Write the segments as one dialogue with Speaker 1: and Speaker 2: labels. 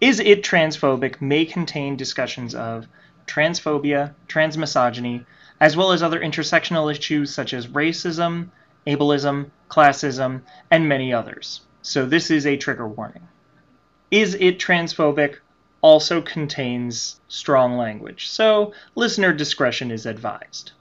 Speaker 1: Is It Transphobic may contain discussions of transphobia, transmisogyny, as well as other intersectional issues such as racism, ableism, classism, and many others. So this is a trigger warning. Is It Transphobic also contains strong language, so listener discretion is advised.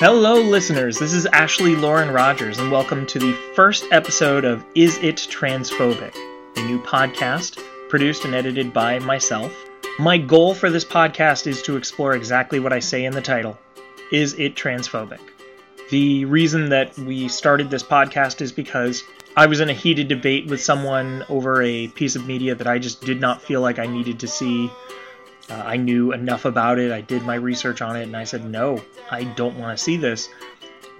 Speaker 1: Hello, listeners. This is Ashley Lauren Rogers, and welcome to the first episode of Is It Transphobic, a new podcast produced and edited by myself. My goal for this podcast is to explore exactly what I say in the title Is It Transphobic? The reason that we started this podcast is because I was in a heated debate with someone over a piece of media that I just did not feel like I needed to see uh, I knew enough about it. I did my research on it, and I said, no, I don't want to see this.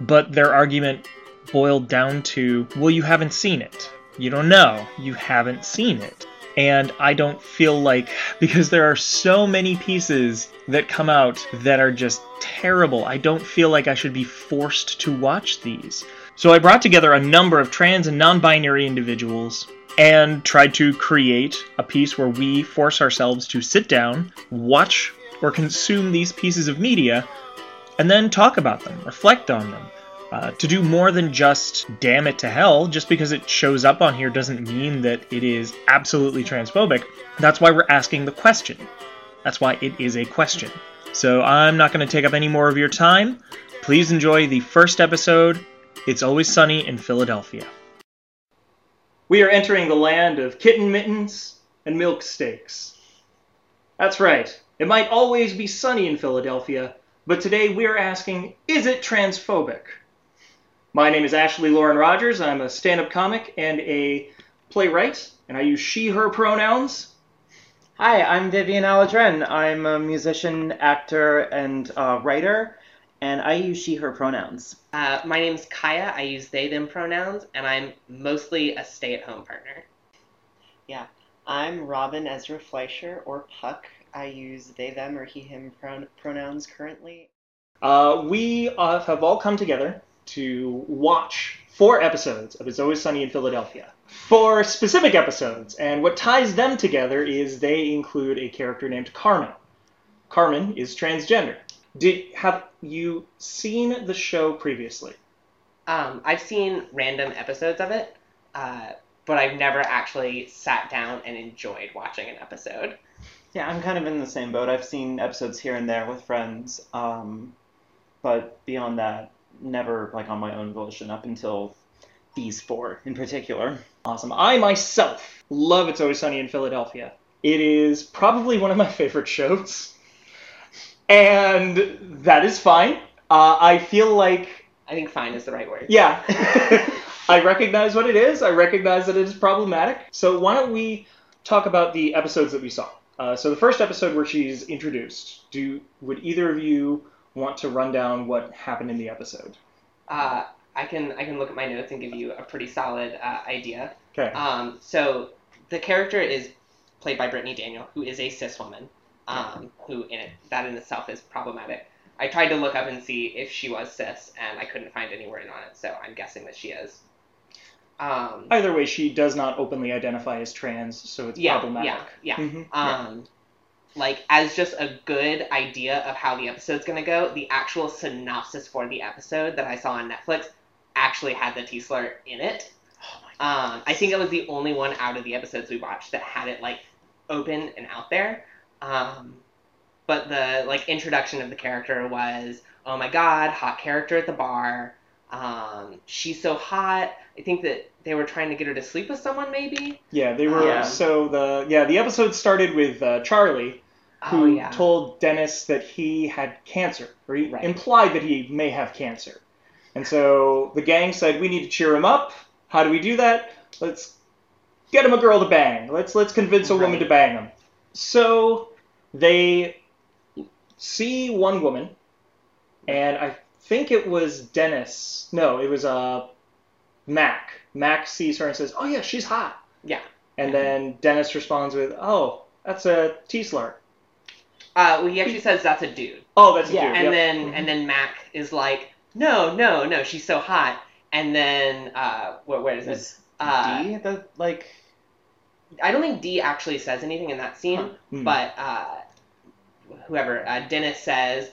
Speaker 1: But their argument boiled down to, well, you haven't seen it. You don't know. You haven't seen it. And I don't feel like, because there are so many pieces that come out that are just terrible, I don't feel like I should be forced to watch these. So I brought together a number of trans and non binary individuals and tried to create a piece where we force ourselves to sit down, watch or consume these pieces of media, and then talk about them, reflect on them. Uh, to do more than just damn it to hell, just because it shows up on here doesn't mean that it is absolutely transphobic. That's why we're asking the question. That's why it is a question. So I'm not going to take up any more of your time. Please enjoy the first episode. It's Always Sunny in Philadelphia. We are entering the land of kitten mittens and milk steaks. That's right, it might always be sunny in Philadelphia, but today we're asking is it transphobic? My name is Ashley Lauren Rogers. I'm a stand up comic and a playwright, and I use she, her pronouns.
Speaker 2: Hi, I'm Vivian Aladren. I'm a musician, actor, and uh, writer and I use she, her pronouns.
Speaker 3: Uh, my name's Kaya. I use they, them pronouns, and I'm mostly a stay at home partner.
Speaker 4: Yeah. I'm Robin Ezra Fleischer, or Puck. I use they, them, or he, him pron- pronouns currently.
Speaker 1: Uh, we uh, have all come together to watch four episodes of It's Always Sunny in Philadelphia. Four specific episodes, and what ties them together is they include a character named Carmen. Carmen is transgender. Did have you seen the show previously?
Speaker 3: Um, I've seen random episodes of it, uh, but I've never actually sat down and enjoyed watching an episode.
Speaker 2: Yeah, I'm kind of in the same boat. I've seen episodes here and there with friends, um, but beyond that, never like on my own volition up until these four in particular.
Speaker 1: Awesome. I myself love It's Always Sunny in Philadelphia. It is probably one of my favorite shows and that is fine. Uh, I feel like
Speaker 3: I think fine is the right word.
Speaker 1: Yeah. I recognize what it is. I recognize that it is problematic. So why don't we talk about the episodes that we saw? Uh, so the first episode where she's introduced. Do would either of you want to run down what happened in the episode?
Speaker 3: Uh, I can I can look at my notes and give you a pretty solid uh, idea.
Speaker 1: Okay.
Speaker 3: Um, so the character is played by Brittany Daniel, who is a cis woman um, who in it that in itself is problematic. I tried to look up and see if she was cis, and I couldn't find any word on it, so I'm guessing that she is. Um,
Speaker 1: Either way, she does not openly identify as trans, so it's
Speaker 3: yeah,
Speaker 1: problematic.
Speaker 3: Yeah, yeah.
Speaker 1: Mhm,
Speaker 3: Um, like as just a good idea of how the episode's gonna go, the actual synopsis for the episode that I saw on Netflix actually had the T slur in it.
Speaker 2: Oh
Speaker 3: Um, I think it was the only one out of the episodes we watched that had it like open and out there. Um, but the like introduction of the character was, oh my god, hot character at the bar. Um, she's so hot. I think that they were trying to get her to sleep with someone, maybe.
Speaker 1: Yeah, they were.
Speaker 3: Yeah.
Speaker 1: So the yeah the episode started with uh, Charlie, who
Speaker 3: Oh yeah.
Speaker 1: told Dennis that he had cancer, or he
Speaker 3: Right.
Speaker 1: implied that he may have cancer. And so the gang said, "We need to cheer him up. How do we do that? Let's get him a girl to bang. Let's let's convince a woman
Speaker 3: Right.
Speaker 1: to bang him." So they see one woman, and I think it was Dennis. No, it was uh Mac. Mac sees her and says, "Oh yeah, she's hot."
Speaker 3: Yeah.
Speaker 1: And then Dennis responds with, "Oh, that's a T slur."
Speaker 3: Uh, well, he actually says that's a dude.
Speaker 1: Oh, that's a
Speaker 2: Yeah,
Speaker 1: dude.
Speaker 3: and
Speaker 1: yep.
Speaker 3: then and then Mac is like, no, no, no, she's so hot. and then uh, where, where is it?
Speaker 2: Was
Speaker 3: Uh,
Speaker 2: Dee the like?
Speaker 3: I don't think Dee actually says anything in that scene,
Speaker 2: Huh.
Speaker 1: Hmm.
Speaker 3: but uh, whoever uh, Dennis says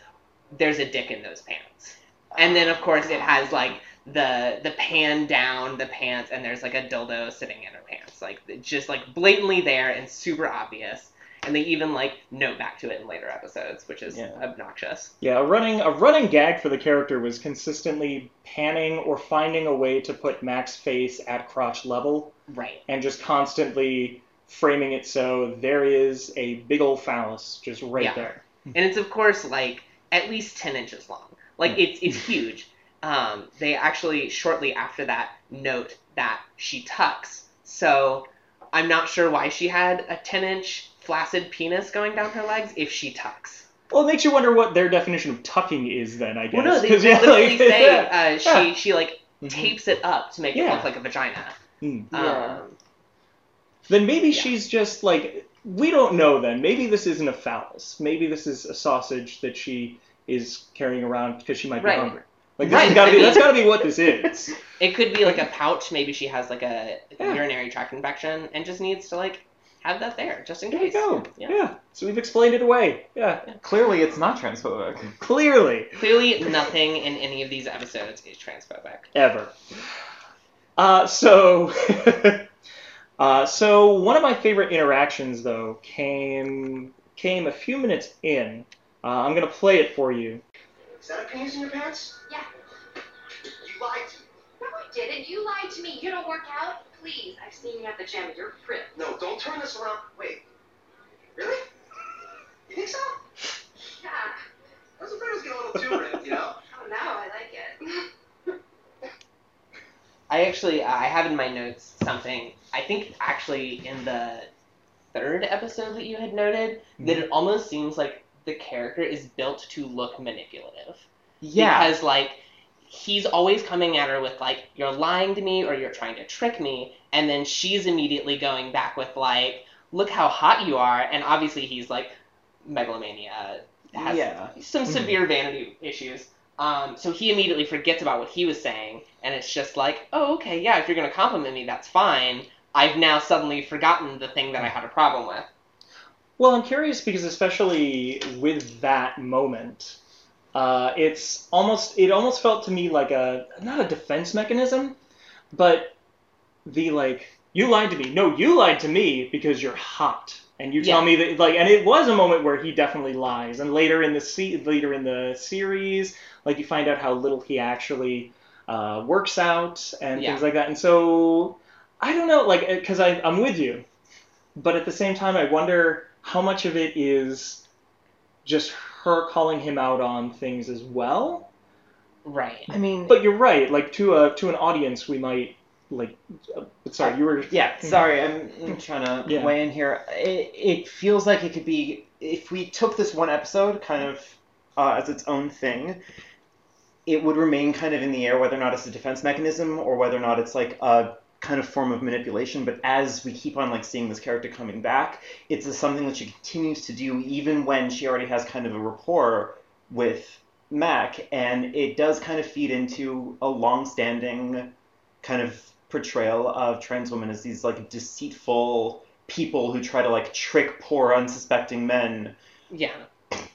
Speaker 3: there's a dick in those pants, and then of course it has like the the pan down the pants, and there's like a dildo sitting in her pants, like just like blatantly there and super obvious. And they even like note back to it in later episodes, which is
Speaker 2: Yeah.
Speaker 3: obnoxious.
Speaker 1: Yeah, a running a running gag for the character was consistently panning or finding a way to put Mac's face at crotch level
Speaker 3: Right.
Speaker 1: and just constantly framing it so there is a big old phallus just right
Speaker 3: Yeah.
Speaker 1: there.
Speaker 3: and it's of course like at least 10 inches long like it's it's huge um, they actually shortly after that note that she tucks so i'm not sure why she had a 10 inch flaccid penis going down her legs if she tucks
Speaker 1: Well, it makes you wonder what their definition of tucking is then, I guess.
Speaker 3: well no they
Speaker 1: yeah,
Speaker 3: literally
Speaker 1: like,
Speaker 3: say
Speaker 1: yeah.
Speaker 3: uh, she she like
Speaker 1: Mhm.
Speaker 3: tapes it up to make it look like a vagina
Speaker 1: Hmm.
Speaker 2: Yeah.
Speaker 3: um,
Speaker 1: Then maybe
Speaker 3: Yeah.
Speaker 1: she's just like we don't know. Then maybe this isn't a phallus. Maybe this is a sausage that she is carrying around because she might be
Speaker 3: Right.
Speaker 1: hungry. Like this
Speaker 3: Right,
Speaker 1: got to be.
Speaker 3: mean-
Speaker 1: that's got to be what this is.
Speaker 3: it could be like a pouch maybe she has like a
Speaker 1: Yeah.
Speaker 3: urinary tract infection and just needs to like have that there just in
Speaker 1: There you
Speaker 3: case
Speaker 1: go.
Speaker 3: Yeah.
Speaker 1: Yeah. So we've explained it away. Yeah.
Speaker 2: Clearly, it's not transphobic.
Speaker 1: Clearly.
Speaker 3: Clearly, nothing in any of these episodes is transphobic.
Speaker 1: ever. Uh, so, uh, so one of my favorite interactions though came came a few minutes in. Uh, I'm gonna play it for you.
Speaker 5: Is that a penis in your pants?
Speaker 6: Yeah.
Speaker 5: You lied to me.
Speaker 6: No, I didn't. You lied to me. You don't work out? Please, I've seen you at the gym. You're ripped.
Speaker 5: No, don't turn this around. Wait. Really? You think so?
Speaker 6: Yeah.
Speaker 5: Those affairs get a little too ripped, you know?
Speaker 6: Oh no, I like it.
Speaker 3: I actually, uh, I have in my notes something. I think actually in the third episode that you had noted that it almost seems like the character is built to look manipulative.
Speaker 2: Yeah.
Speaker 3: Because like he's always coming at her with like you're lying to me or you're trying to trick me, and then she's immediately going back with like look how hot you are, and obviously he's like megalomania has
Speaker 2: Yeah.
Speaker 3: some
Speaker 1: Mhm.
Speaker 3: severe vanity issues. Um, so he immediately forgets about what he was saying, and it's just like, oh, okay, yeah, if you're gonna compliment me, that's fine. I've now suddenly forgotten the thing that I had a problem with.
Speaker 1: Well, I'm curious because especially with that moment, uh, it's almost it almost felt to me like a not a defense mechanism, but the like you lied to me. No, you lied to me because you're hot, and you tell
Speaker 3: Yeah.
Speaker 1: me that like and it was a moment where he definitely lies. And later in the se- later in the series, like you find out how little he actually uh, works out and
Speaker 3: Yeah.
Speaker 1: things like that. And so I don't know, like because I'm with you, but at the same time, I wonder how much of it is just her calling him out on things as well.
Speaker 3: Right.
Speaker 2: I mean,
Speaker 1: But you're right. Like to a to an audience, we might like. Uh, sorry, you were.
Speaker 2: yeah. Sorry, I'm, I'm trying to
Speaker 1: Yeah.
Speaker 2: weigh in here. It, it feels like it could be if we took this one episode kind of uh, as its own thing. It would remain kind of in the air whether or not it's a defense mechanism or whether or not it's like a kind of form of manipulation. But as we keep on like seeing this character coming back, it's a, something that she continues to do even when she already has kind of a rapport with Mac, and it does kind of feed into a long-standing kind of portrayal of trans women as these like deceitful people who try to like trick poor unsuspecting men.
Speaker 3: Yeah.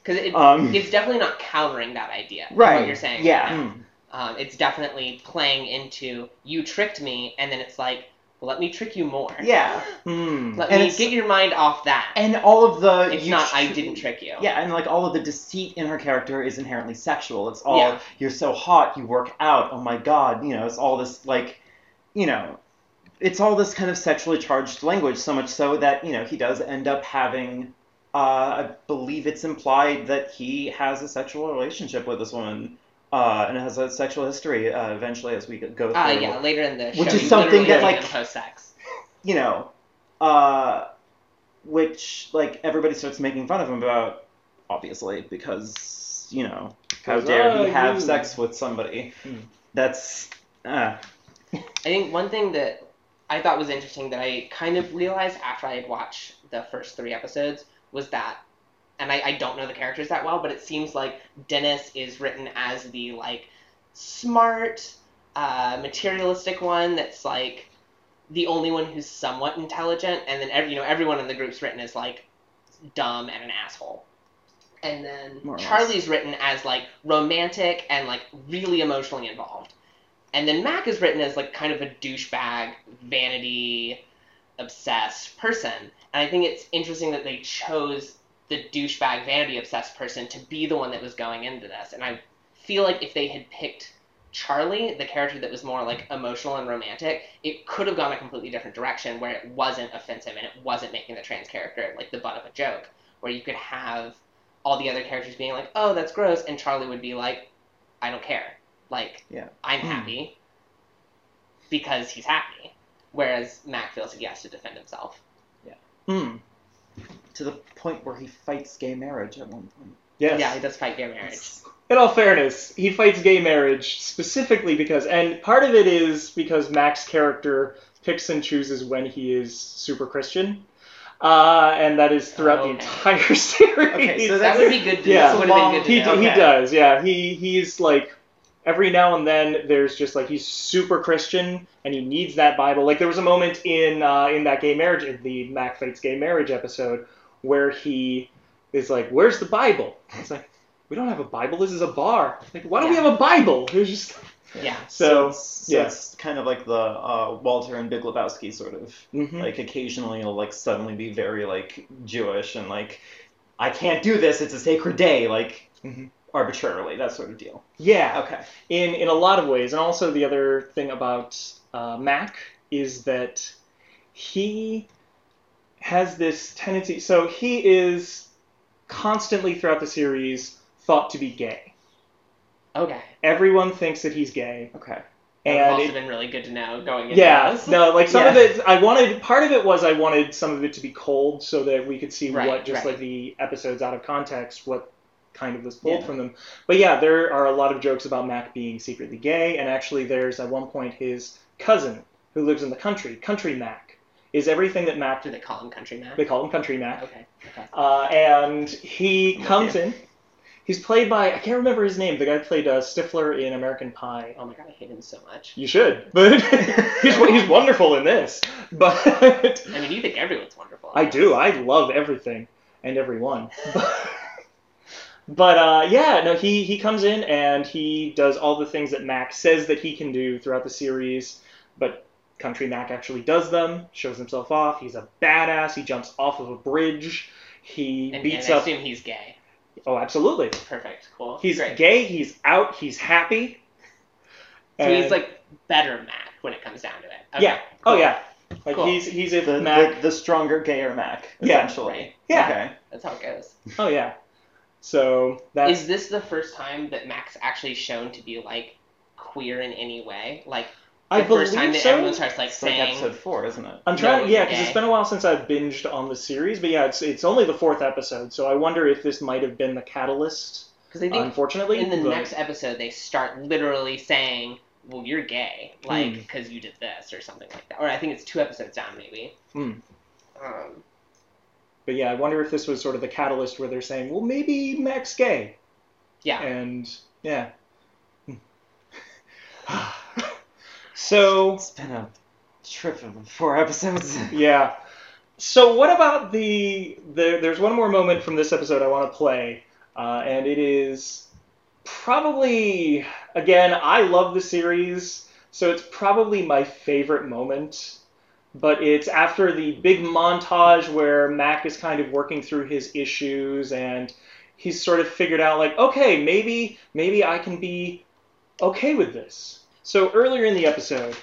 Speaker 3: Because it,
Speaker 2: Um,
Speaker 3: it's definitely not countering that idea. is
Speaker 2: Right,
Speaker 3: What you're saying.
Speaker 2: yeah.
Speaker 3: right. Um, it's definitely playing into you tricked me, and then it's like, well, let me trick you more.
Speaker 2: Yeah,
Speaker 1: Hmm.
Speaker 3: Let
Speaker 2: And
Speaker 3: me get your mind off that.
Speaker 2: and all of the
Speaker 3: it's
Speaker 2: you
Speaker 3: not. I didn't trick you.
Speaker 2: Yeah, and like all of the deceit in her character is inherently sexual. It's all
Speaker 3: Yeah.
Speaker 2: you're so hot, you work out. Oh my god, you know, it's all this like, you know, it's all this kind of sexually charged language. So much so that you know he does end up having. Uh, I believe it's implied that he has a sexual relationship with this woman, uh, and has a sexual history. Uh, eventually, as we go through.
Speaker 3: Uh, yeah. Later in the show,
Speaker 2: Which is something that, like-
Speaker 3: him post sex.
Speaker 2: you know, uh, which like everybody starts making fun of him about, obviously, because you know how dare
Speaker 1: oh,
Speaker 2: he have
Speaker 1: you-
Speaker 2: sex with somebody?
Speaker 1: Hmm.
Speaker 2: That's uh,
Speaker 3: I think one thing that I thought was interesting that I kind of realized after I had watched the first three episodes was that, and I, I don't know the characters that well, but it seems like Dennis is written as the like smart, uh, materialistic one that's like the only one who's somewhat intelligent, and then every, you know everyone in the group's written as like dumb and an asshole. And then
Speaker 2: More.
Speaker 3: Charlie's written as like romantic and like really emotionally involved. And then Mac is written as like kind of a douchebag, vanity obsessed person. And I think it's interesting that they chose the douchebag, vanity obsessed person to be the one that was going into this. And I feel like if they had picked Charlie, the character that was more like emotional and romantic, it could have gone a completely different direction where it wasn't offensive and it wasn't making the trans character like the butt of a joke. Where you could have all the other characters being like, "Oh, that's gross," and Charlie would be like, "I don't care. Like,
Speaker 2: Yeah.
Speaker 3: I'm
Speaker 2: Hmm.
Speaker 3: happy because he's happy." Whereas Mac feels like he has to defend himself.
Speaker 1: Hmm.
Speaker 2: To the point where he fights gay marriage at one point.
Speaker 1: Yes.
Speaker 3: Yeah, he does fight gay marriage.
Speaker 1: In all fairness, he fights gay marriage specifically because, and part of it is because Mac's character picks and chooses when he is super Christian, uh, and that is throughout the
Speaker 3: Okay.
Speaker 1: entire series.
Speaker 2: Okay, so
Speaker 3: That would be good. To,
Speaker 1: Yeah.
Speaker 3: that would have been good to
Speaker 1: he,
Speaker 3: know.
Speaker 1: he
Speaker 2: Okay.
Speaker 1: does, yeah. He he's like every now and then there's just like he's super Christian and he needs that Bible. Like there was a moment in uh, in that gay marriage in the Mac fights gay marriage episode where he is like, "Where's the Bible?" It's like we don't have a Bible. This is a bar. Like why don't we have a Bible? It was just
Speaker 3: Yeah.
Speaker 1: so.
Speaker 2: it's, so
Speaker 1: yeah.
Speaker 2: it's kind of like the uh, Walter and Big Lebowski sort of.
Speaker 1: mhm.
Speaker 2: Like occasionally he'll like suddenly be very like Jewish and like I can't do this. It's a sacred day. Like
Speaker 1: Mhm.
Speaker 2: Arbitrarily that sort of deal.
Speaker 1: yeah.
Speaker 2: Okay.
Speaker 1: in in a lot of ways. And also the other thing about uh, Mac is that he has this tendency. So he is constantly throughout the series thought to be gay.
Speaker 3: Okay.
Speaker 1: Everyone thinks that he's gay,
Speaker 2: Okay.
Speaker 3: That
Speaker 1: and
Speaker 3: also
Speaker 1: it-
Speaker 3: been really good to know going into
Speaker 1: yeah,
Speaker 3: this.
Speaker 1: no, like some of it, I wanted. Part of it was I wanted some of it to be cold so that we could see
Speaker 3: Right,
Speaker 1: what just
Speaker 3: right.
Speaker 1: like the episodes out of context, what kind of was pulled
Speaker 2: Yeah.
Speaker 1: from them. But yeah, there are a lot of jokes about Mac being secretly gay, and actually, there's at one point his cousin who lives in the country, Country Mac, is everything that Mac.
Speaker 3: Do they call him Country Mac?
Speaker 1: They call him Country Mac,
Speaker 3: Okay. Okay.
Speaker 1: uh, and he
Speaker 2: I'm
Speaker 1: comes in. He's played by I can't remember his name. The guy played uh, Stifler in American Pie.
Speaker 3: Oh my god, I hate him so much.
Speaker 1: You should, but he's he's wonderful in this. But
Speaker 3: I mean, you think everyone's wonderful.
Speaker 1: I do. I love everything and everyone. but uh, yeah, no, he he comes in and he does all the things that Mac says that he can do throughout the series, but Country Mac actually does them. Shows himself off. He's a badass. He jumps off of a bridge. He
Speaker 3: And,
Speaker 1: beats
Speaker 3: and I
Speaker 1: up.
Speaker 3: assume he's gay.
Speaker 1: Oh, absolutely.
Speaker 3: Perfect. Cool.
Speaker 1: He's
Speaker 3: Great.
Speaker 1: gay. He's out. He's happy.
Speaker 3: So he's like better Mac when it comes down to it. Okay,
Speaker 1: yeah. Oh
Speaker 3: cool.
Speaker 1: yeah. Like
Speaker 3: Cool.
Speaker 1: he's he's if
Speaker 2: The,
Speaker 1: Mac.
Speaker 2: the, the stronger, gayer Mac,
Speaker 1: Yeah,
Speaker 3: right.
Speaker 1: Yeah.
Speaker 2: Okay.
Speaker 3: That's how it goes.
Speaker 1: Oh yeah. So that's
Speaker 3: Is this the first time that Mac's actually shown to be like queer in any way? Like the
Speaker 1: I
Speaker 3: first time
Speaker 1: believe
Speaker 3: that
Speaker 1: so.
Speaker 3: everyone starts like
Speaker 2: It's like
Speaker 3: saying
Speaker 2: episode four, isn't it?
Speaker 1: I'm trying,
Speaker 3: No,
Speaker 1: yeah, because
Speaker 3: okay.
Speaker 1: it's been a while since I've binged on the series, but yeah, it's it's only the fourth episode, so I wonder if this might have been the catalyst.
Speaker 3: because I think
Speaker 1: Unfortunately,
Speaker 3: in the
Speaker 1: but-
Speaker 3: next episode they start literally saying, "Well, you're gay," like
Speaker 1: Hmm.
Speaker 3: because you did this or something like that. Or I think it's two episodes down maybe.
Speaker 1: Hmm.
Speaker 3: Um,
Speaker 1: But yeah, I wonder if this was sort of the catalyst where they're saying, well, maybe Mac's gay,
Speaker 3: yeah.
Speaker 1: and yeah. so
Speaker 2: It's been a trip of four episodes.
Speaker 1: yeah. So what about the, the there's one more moment from this episode I want to play, uh, and it is probably again I love the series, so it's probably my favorite moment. But it's after the big montage where Mac is kind of working through his issues and he's sort of figured out like, okay, maybe maybe I can be okay with this. So earlier in the episode,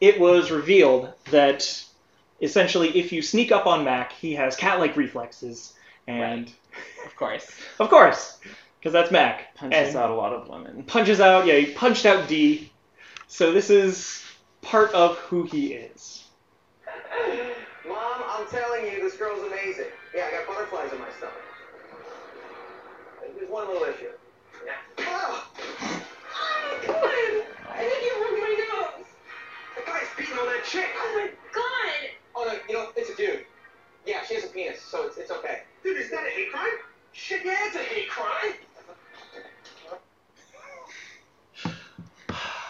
Speaker 1: it was revealed that essentially if you sneak up on Mac, he has cat-like reflexes, and
Speaker 3: Of course.
Speaker 1: of course, because that's Mac,
Speaker 2: Punches
Speaker 1: and
Speaker 2: out a lot of women.
Speaker 1: punches out. Yeah, he punched out Dee. So this is part of who he is.
Speaker 5: Mom, I'm telling you, this girl's amazing. Yeah, I got butterflies in my stomach. There's one little issue. Yeah. Oh! Oh, God! I think you broke my nose. The guy's beating on that chick.
Speaker 6: Oh my god!
Speaker 5: Oh, no, you know, it's a dude. Yeah, she has a penis, so it's, it's okay. Dude, is that a hate crime? Shit, yeah, it's a hate crime.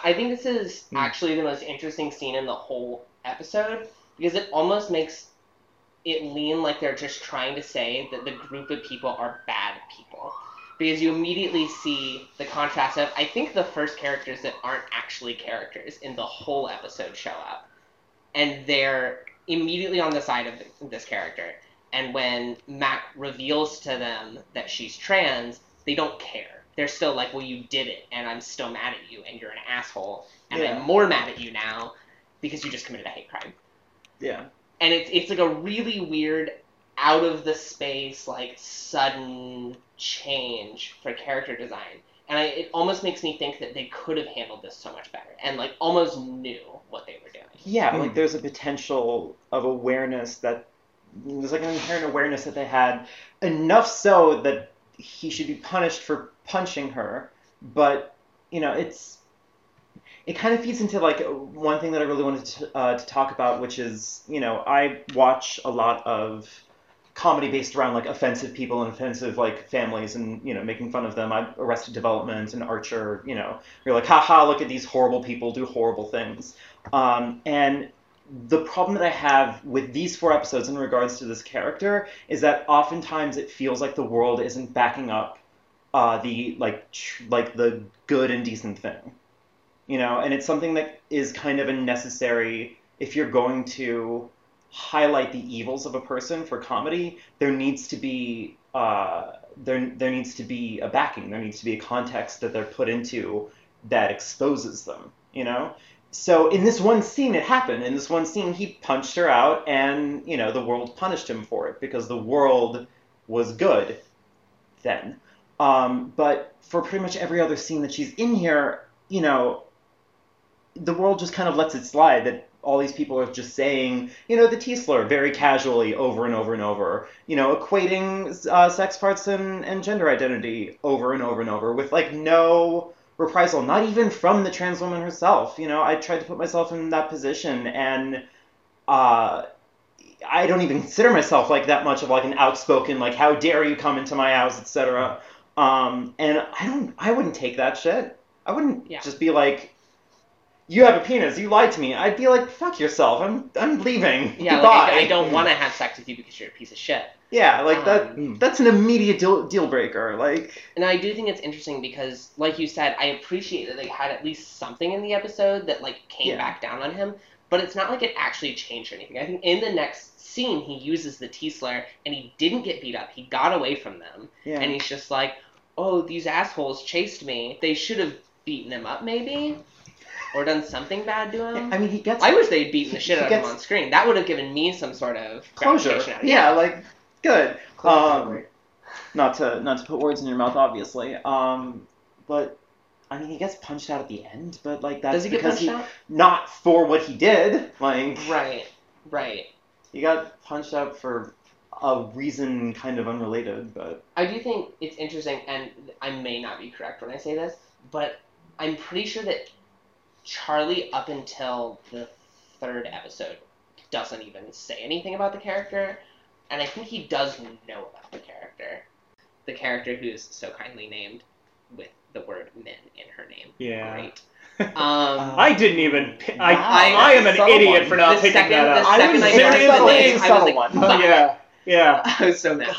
Speaker 3: I think this is actually the most interesting scene in the whole episode because it almost makes it lean like they're just trying to say that the group of people are bad people. Because you immediately see the contrast of, I think the first characters that aren't actually characters in the whole episode show up. And they're immediately on the side of this character. And when Mac reveals to them that she's trans, they don't care. They're still like, well, you did it, and I'm still mad at you, and you're an asshole, and
Speaker 2: Yeah.
Speaker 3: I'm more mad at you now because you just committed a hate crime.
Speaker 2: Yeah.
Speaker 3: And it's it's like a really weird, out of the space, like sudden change for character design. And I, it almost makes me think that they could have handled this so much better, and like almost knew what they were doing.
Speaker 2: Yeah,
Speaker 1: Hmm.
Speaker 2: like there's a potential of awareness that there's like an inherent awareness that they had enough so that he should be punished for punching her, but you know it's it kind of feeds into like one thing that I really wanted to, uh, to talk about, which is you know I watch a lot of comedy based around like offensive people and offensive like families and you know making fun of them. I Arrested Development and Archer, you know, you're like, haha, look at these horrible people do horrible things. Um, and the problem that I have with these four episodes in regards to this character is that oftentimes it feels like the world isn't backing up uh, the like tr- like the good and decent thing, you know, and it's something that is kind of a necessary if you're going to highlight the evils of a person for comedy. There needs to be uh, there there needs to be a backing. There needs to be a context that they're put into that exposes them, you know so in this one scene it happened in this one scene he punched her out and you know the world punished him for it because the world was good then um, but for pretty much every other scene that she's in here you know the world just kind of lets it slide that all these people are just saying you know the t slur very casually over and over and over you know equating uh, sex parts and, and gender identity over and over and over with like no reprisal, not even from the trans woman herself. You know, I tried to put myself in that position, and uh, I don't even consider myself like that much of like an outspoken, like how dare you come into my house, etc. Um, and I don't, I wouldn't take that shit. I wouldn't
Speaker 3: Yeah.
Speaker 2: just be like, you have a penis, you lied to me. I'd be like, fuck yourself, I'm, I'm leaving.
Speaker 3: Yeah, like I, I don't want to have sex with you because you're a piece of shit.
Speaker 2: Yeah, like that.
Speaker 3: Um,
Speaker 2: That's an immediate deal, deal breaker. Like,
Speaker 3: And I do think it's interesting because, like you said, I appreciate that they had at least something in the episode that like came
Speaker 2: Yeah.
Speaker 3: back down on him, but it's not like it actually changed anything. I think in the next scene he uses the T slur and he didn't get beat up. He got away from them,
Speaker 2: yeah.
Speaker 3: and he's just like, "Oh, these assholes chased me. They should have beaten him up, maybe, or done something bad to him."
Speaker 2: I mean, he gets
Speaker 3: I wish they'd beaten the shit
Speaker 2: He
Speaker 3: out of him on screen. That would have given me some sort of
Speaker 2: closure.
Speaker 3: out of it.
Speaker 2: Yeah, like good. Um, not to not to put words in your mouth, obviously. Um, but I mean, he gets punched out at the end, but like that's
Speaker 3: Does he get
Speaker 2: because
Speaker 3: punched
Speaker 2: he
Speaker 3: out?
Speaker 2: not for what he did. Like
Speaker 3: Right, right.
Speaker 2: he got punched out for a reason kind of unrelated, but
Speaker 3: I do think it's interesting, and I may not be correct when I say this, but I'm pretty sure that Charlie, up until the third episode, doesn't even say anything about the character, and I think he does know about the character. The character who's so kindly named with the word men in her name.
Speaker 1: Yeah.
Speaker 3: Great. Um,
Speaker 1: I didn't even. pi- I,
Speaker 2: Wow,
Speaker 1: I, am an
Speaker 2: that's a subtle
Speaker 1: idiot
Speaker 2: one.
Speaker 1: for not
Speaker 3: The
Speaker 1: picking
Speaker 3: second-
Speaker 1: that
Speaker 3: the
Speaker 1: up.
Speaker 3: second
Speaker 2: I
Speaker 3: I
Speaker 2: was
Speaker 3: heard
Speaker 2: very
Speaker 3: the
Speaker 2: subtle.
Speaker 3: name,
Speaker 2: It's
Speaker 3: was like,
Speaker 2: one.
Speaker 3: "Fuck."
Speaker 1: yeah, yeah.
Speaker 3: I was so mad.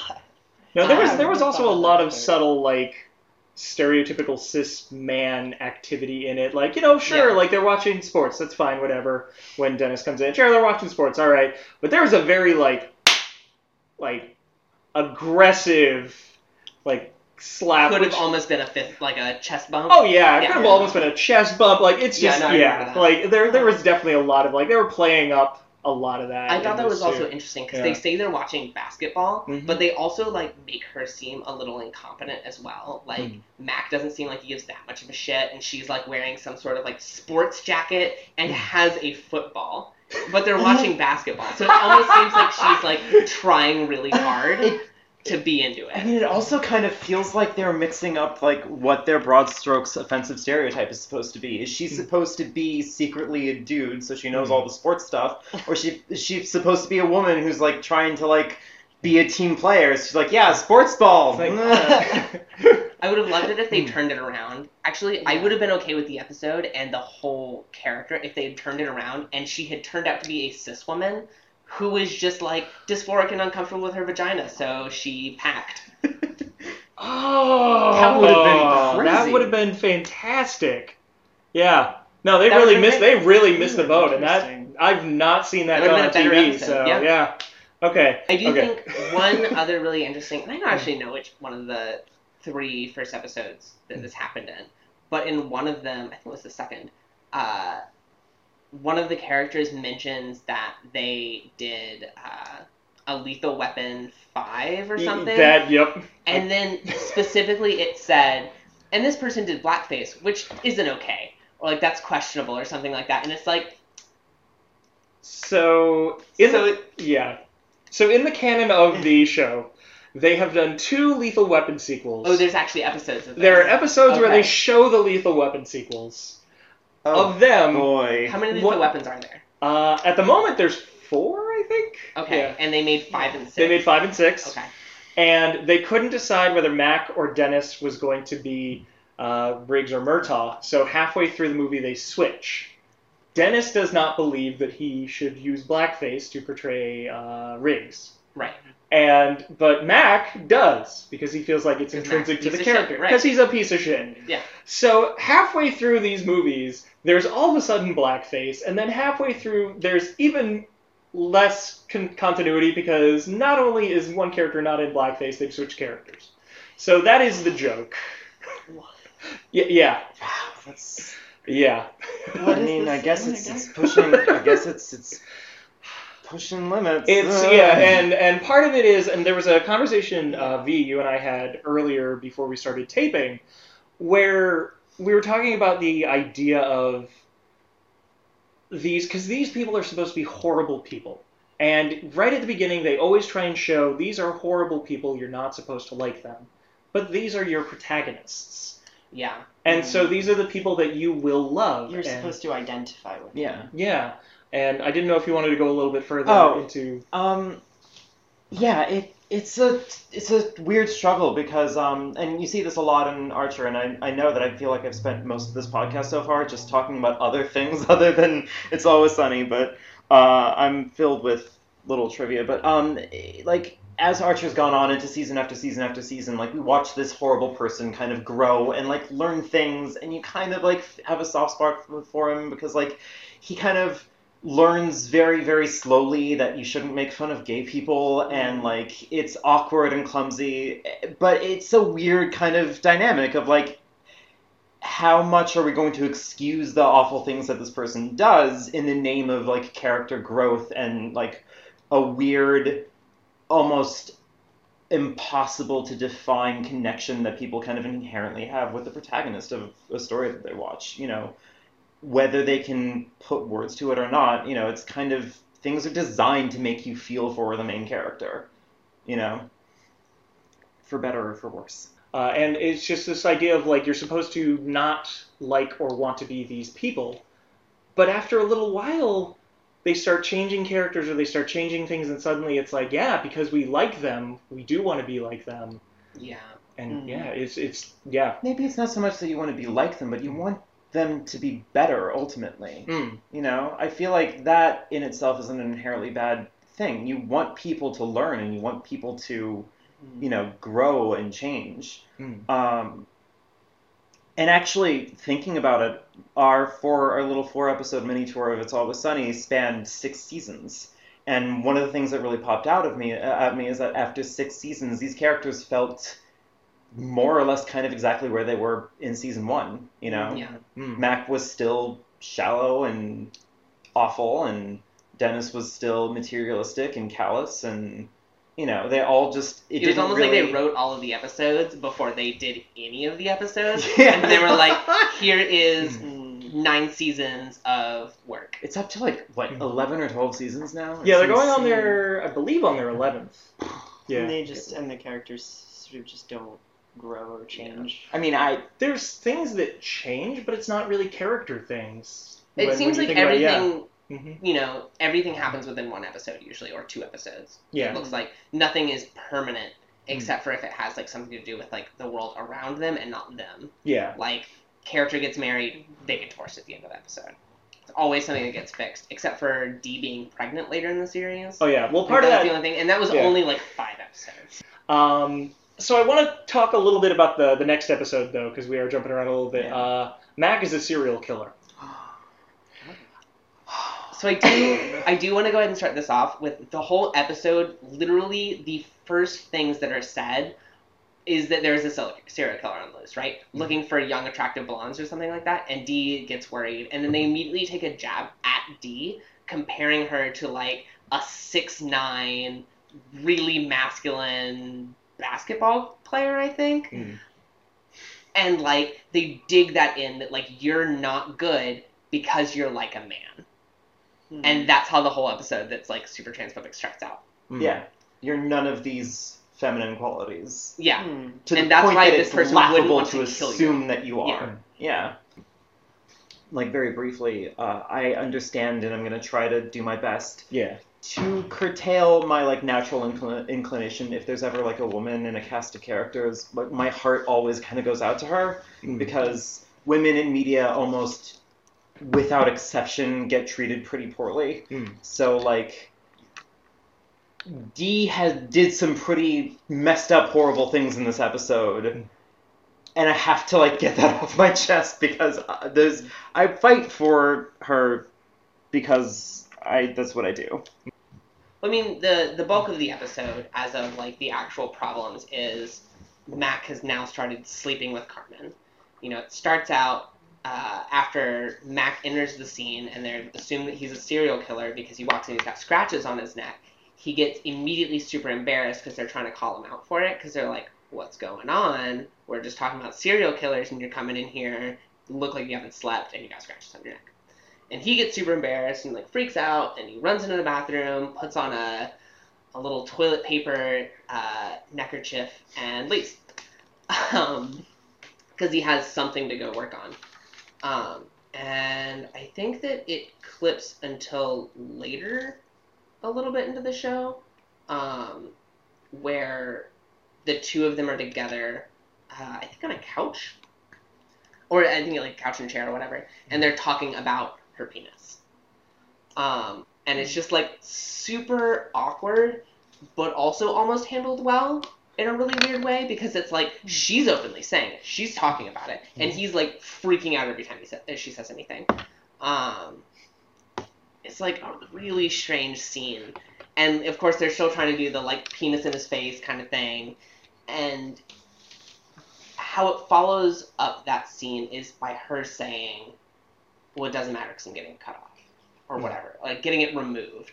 Speaker 1: No, there was there was also a lot of subtle like stereotypical cis man activity in it. Like you know, sure,
Speaker 3: Yeah.
Speaker 1: like they're watching sports, that's fine, whatever. When Dennis comes in, sure, they're watching sports, all right. But there was a very like, like aggressive, like slap.
Speaker 3: Could have
Speaker 1: which-
Speaker 3: almost been a fifth, like a chest bump.
Speaker 1: Oh yeah, it
Speaker 3: Yeah.
Speaker 1: could have almost been a chest bump. Like it's
Speaker 3: Yeah,
Speaker 1: just
Speaker 3: no,
Speaker 1: yeah, like there there was definitely a lot of like they were playing up a lot of that.
Speaker 3: I thought that was also interesting because
Speaker 1: Yeah.
Speaker 3: they say they're watching basketball,
Speaker 1: Mhm.
Speaker 3: but they also like make her seem a little incompetent as well. Like
Speaker 1: Mhm.
Speaker 3: Mac doesn't seem like he gives that much of a shit, and she's like wearing some sort of like sports jacket and has a football. But they're watching basketball, so it almost seems like she's like trying really hard
Speaker 2: It-
Speaker 3: to be into it.
Speaker 2: I
Speaker 3: it.
Speaker 2: mean, it also kind of feels like they're mixing up like what their broad strokes offensive stereotype is supposed to be. Is she supposed to be secretly a dude so she knows
Speaker 1: Hmm.
Speaker 2: all the sports stuff, or she is she supposed to be a woman who's like trying to like be a team player? She's like, yeah, sports ball.
Speaker 1: Like-
Speaker 3: I would have loved it if they
Speaker 1: Hmm.
Speaker 3: turned it around. Actually, I would have been okay with the episode and the whole character if they had turned it around and she had turned out to be a cis woman who was just like dysphoric and uncomfortable with her vagina, so she packed.
Speaker 1: Oh,
Speaker 2: That would've been crazy.
Speaker 1: That would have been fantastic. Yeah. No, they
Speaker 3: That
Speaker 1: really missed. They really missed the boat, and that I've not seen that
Speaker 3: It
Speaker 1: done on
Speaker 3: been a better
Speaker 1: TV.
Speaker 3: episode,
Speaker 1: So
Speaker 3: yeah.
Speaker 1: yeah. Okay.
Speaker 3: I do
Speaker 1: okay.
Speaker 3: think one other really interesting, and I don't actually know which one of the three first episodes that this happened in, but in one of them, I think it was the second, uh, one of the characters mentions that they did uh, a Lethal Weapon 5 or something.
Speaker 1: That. Yep.
Speaker 3: And then specifically it said, and this person did blackface, which isn't okay. Or like that's questionable or something like that. And it's like,
Speaker 1: So in
Speaker 3: so
Speaker 1: the
Speaker 3: it,
Speaker 1: yeah. So in the canon of the show, they have done two Lethal Weapon sequels.
Speaker 3: oh, there's actually episodes of
Speaker 1: there are
Speaker 3: this.
Speaker 1: episodes where they show the Lethal Weapon sequels.
Speaker 2: Oh,
Speaker 1: of them,
Speaker 2: boy.
Speaker 3: How many lethal
Speaker 1: What-
Speaker 3: weapons are there?
Speaker 1: uh, at the moment there's four, I think.
Speaker 3: Okay,
Speaker 1: Yeah.
Speaker 3: and they made five and six.
Speaker 1: They made five and six.
Speaker 3: Okay.
Speaker 1: and they couldn't decide whether Mac or Dennis was going to be uh, Riggs or Murtaugh. So halfway through the movie, they switch. Dennis does not believe that he should use blackface to portray uh, Riggs,
Speaker 3: Right.
Speaker 1: and but Mac does because he feels like it's intrinsic to the character
Speaker 3: shit, right.
Speaker 1: because he's a piece of shit.
Speaker 3: Yeah.
Speaker 1: So halfway through these movies, there's all of a sudden blackface, and then halfway through, there's even less con- continuity because not only is one character not in blackface, they've switched characters. So that is the joke. Yeah, yeah,
Speaker 2: Wow, that's.
Speaker 1: yeah.
Speaker 2: I mean, I guess it's, it's pushing. I guess it's it's pushing limits.
Speaker 1: It's
Speaker 2: Ugh.
Speaker 1: yeah, and and part of it is, and there was a conversation uh, V you and I had earlier before we started taping, where we were talking about the idea of these because these people are supposed to be horrible people, and right at the beginning they always try and show these are horrible people. You're not supposed to like them, but these are your protagonists,
Speaker 3: Yeah.
Speaker 1: and so these are the people that you will love.
Speaker 4: You're
Speaker 1: and-
Speaker 4: supposed to identify with.
Speaker 2: Yeah.
Speaker 1: yeah. And I didn't know if you wanted to go a little bit further
Speaker 2: Oh.
Speaker 1: into
Speaker 2: Um, yeah, it it's a it's a weird struggle because um, and you see this a lot in Archer, and I I know that I feel like I've spent most of this podcast so far just talking about other things other than It's Always Sunny, but uh, I'm filled with little trivia. But um, like as Archer's gone on into season after season after season, like we watch this horrible person kind of grow and like learn things, and you kind of like have a soft spot for, for him because like he kind of learns very very slowly that you shouldn't make fun of gay people and mm-hmm. like it's awkward and clumsy but it's a weird kind of dynamic of like how much are we going to excuse the awful things that this person does in the name of like character growth and like a weird almost impossible to define connection that people kind of inherently have with the protagonist of a story that they watch you know whether they can put words to it or not, you know, it's kind of things are designed to make you feel for the main character, you know, for better or for worse.
Speaker 1: Uh, and it's just this idea of like you're supposed to not like or want to be these people, but after a little while, they start changing characters or they start changing things, and suddenly it's like, yeah, because we like them, we do want to be like them,
Speaker 3: Yeah.
Speaker 1: and
Speaker 4: Mhm.
Speaker 1: yeah, it's it's yeah,
Speaker 2: Maybe it's not so much that you want to be like them, but you want them to be better ultimately.
Speaker 1: mm,
Speaker 2: You know, I feel like that in itself is an inherently bad thing. You want people to learn and you want people to, you know, grow and change.
Speaker 1: mm.
Speaker 2: Um, and actually, thinking about it, our four, our little four episode mini tour of It's Always Sunny spanned six seasons. And one of the things that really popped out of me at me is that after six seasons, these characters felt more or less kind of exactly where they were in season one. You know,
Speaker 3: Yeah.
Speaker 1: Mm.
Speaker 2: Mac was still shallow and awful, and Dennis was still materialistic and callous, and you know, they all just it,
Speaker 3: It, was almost
Speaker 2: really...
Speaker 3: like they wrote all of the episodes before they did any of the episodes.
Speaker 2: Yeah.
Speaker 3: And they were like, here is
Speaker 4: Mm.
Speaker 3: nine seasons of work.
Speaker 2: It's up to like what
Speaker 1: Mhm.
Speaker 2: eleven or twelve seasons now.
Speaker 1: yeah, they're
Speaker 2: It's
Speaker 1: going on their, I believe, on their eleventh. Yeah,
Speaker 4: And they just and the characters sort of just don't grow or change.
Speaker 2: I mean, I
Speaker 1: there's things that change, but it's not really character things.
Speaker 3: It
Speaker 1: when-
Speaker 3: seems
Speaker 1: when
Speaker 3: like
Speaker 1: think about it, yeah.
Speaker 3: everything,
Speaker 1: Mhm.
Speaker 3: you know, everything happens within one episode usually, or two episodes.
Speaker 1: Yeah.
Speaker 3: It looks like nothing is permanent except for if it has like something to do with like the world around them and not them.
Speaker 1: Yeah.
Speaker 3: Like character gets married, they get divorced at the end of the episode. It's always something that gets fixed, except for Dee being pregnant later in the series.
Speaker 1: Oh yeah. Well,
Speaker 3: Like,
Speaker 1: part of
Speaker 3: that's
Speaker 1: that
Speaker 3: the only thing, and that was
Speaker 1: yeah.
Speaker 3: only like five episodes.
Speaker 1: Um, so I want to talk a little bit about the the next episode though, because we are jumping around a little bit.
Speaker 2: Yeah.
Speaker 1: Uh, Mac is a serial killer.
Speaker 3: So I do I do want to go ahead and start this off with the whole episode. Literally, the first things that are said is that there's a serial- serial killer on the loose, right? Looking for young, attractive blondes or something like that. And Dee gets worried, and then they immediately take a jab at Dee, comparing her to like a six nine, really masculine basketball player, I think.
Speaker 1: Mm.
Speaker 3: And like they dig that in that like you're not good because you're like a man
Speaker 4: Hmm.
Speaker 3: and that's how the whole episode that's like super transphobic starts out.
Speaker 2: Yeah, you're none of these feminine qualities.
Speaker 3: Yeah,
Speaker 4: Hmm.
Speaker 2: To
Speaker 3: And
Speaker 2: the
Speaker 3: that's
Speaker 2: point
Speaker 3: why
Speaker 2: that
Speaker 3: this
Speaker 2: it's
Speaker 3: person wouldn't
Speaker 2: laughable
Speaker 3: want
Speaker 2: to
Speaker 3: to kill you.
Speaker 2: assume that you
Speaker 3: Yeah.
Speaker 2: are. Yeah. Like very briefly, uh, I understand, and I'm gonna try to do my best
Speaker 1: Yeah.
Speaker 2: To curtail my like natural inclin- inclination. If there's ever like a woman in a cast of characters, like my heart always kind of goes out to her
Speaker 1: Mm.
Speaker 2: because women in media almost without exception get treated pretty poorly.
Speaker 1: Mm.
Speaker 2: So like Dee has did some pretty messed up horrible things in this episode. And I have to like get that off my chest because uh, there's I fight for her because I that's what I do.
Speaker 3: I mean the the bulk of the episode, as of like the actual problems, is Mac has now started sleeping with Carmen. You know, it starts out uh, after Mac enters the scene, and they're that he's a serial killer because he walks in, he's got scratches on his neck. He gets immediately super embarrassed because they're trying to call him out for it because they're like, "What's going on? We're just talking about serial killers, and you're coming in here, look like you haven't slept, and you got scratches on your neck." And he gets super embarrassed and like freaks out, and he runs into the bathroom, puts on a a little toilet paper uh, neckerchief, and leaves. Um, because he has something to go work on. Um, and I think that it clips until later, a little bit into the show, um, where the two of them are together. Uh, I think on a couch, or I think like couch and chair or whatever, and they're talking about her penis. Um, and it's just like super awkward, but also almost handled well in a really weird way because it's like she's openly saying it, she's talking about it, and he's like freaking out every time he sa- she says anything. Um, it's like a really strange scene, and of course they're still trying to do the like penis in his face kind of thing, and how it follows up that scene is by her saying, "Well, it doesn't matter because I'm getting it cut off, or whatever, like getting it removed."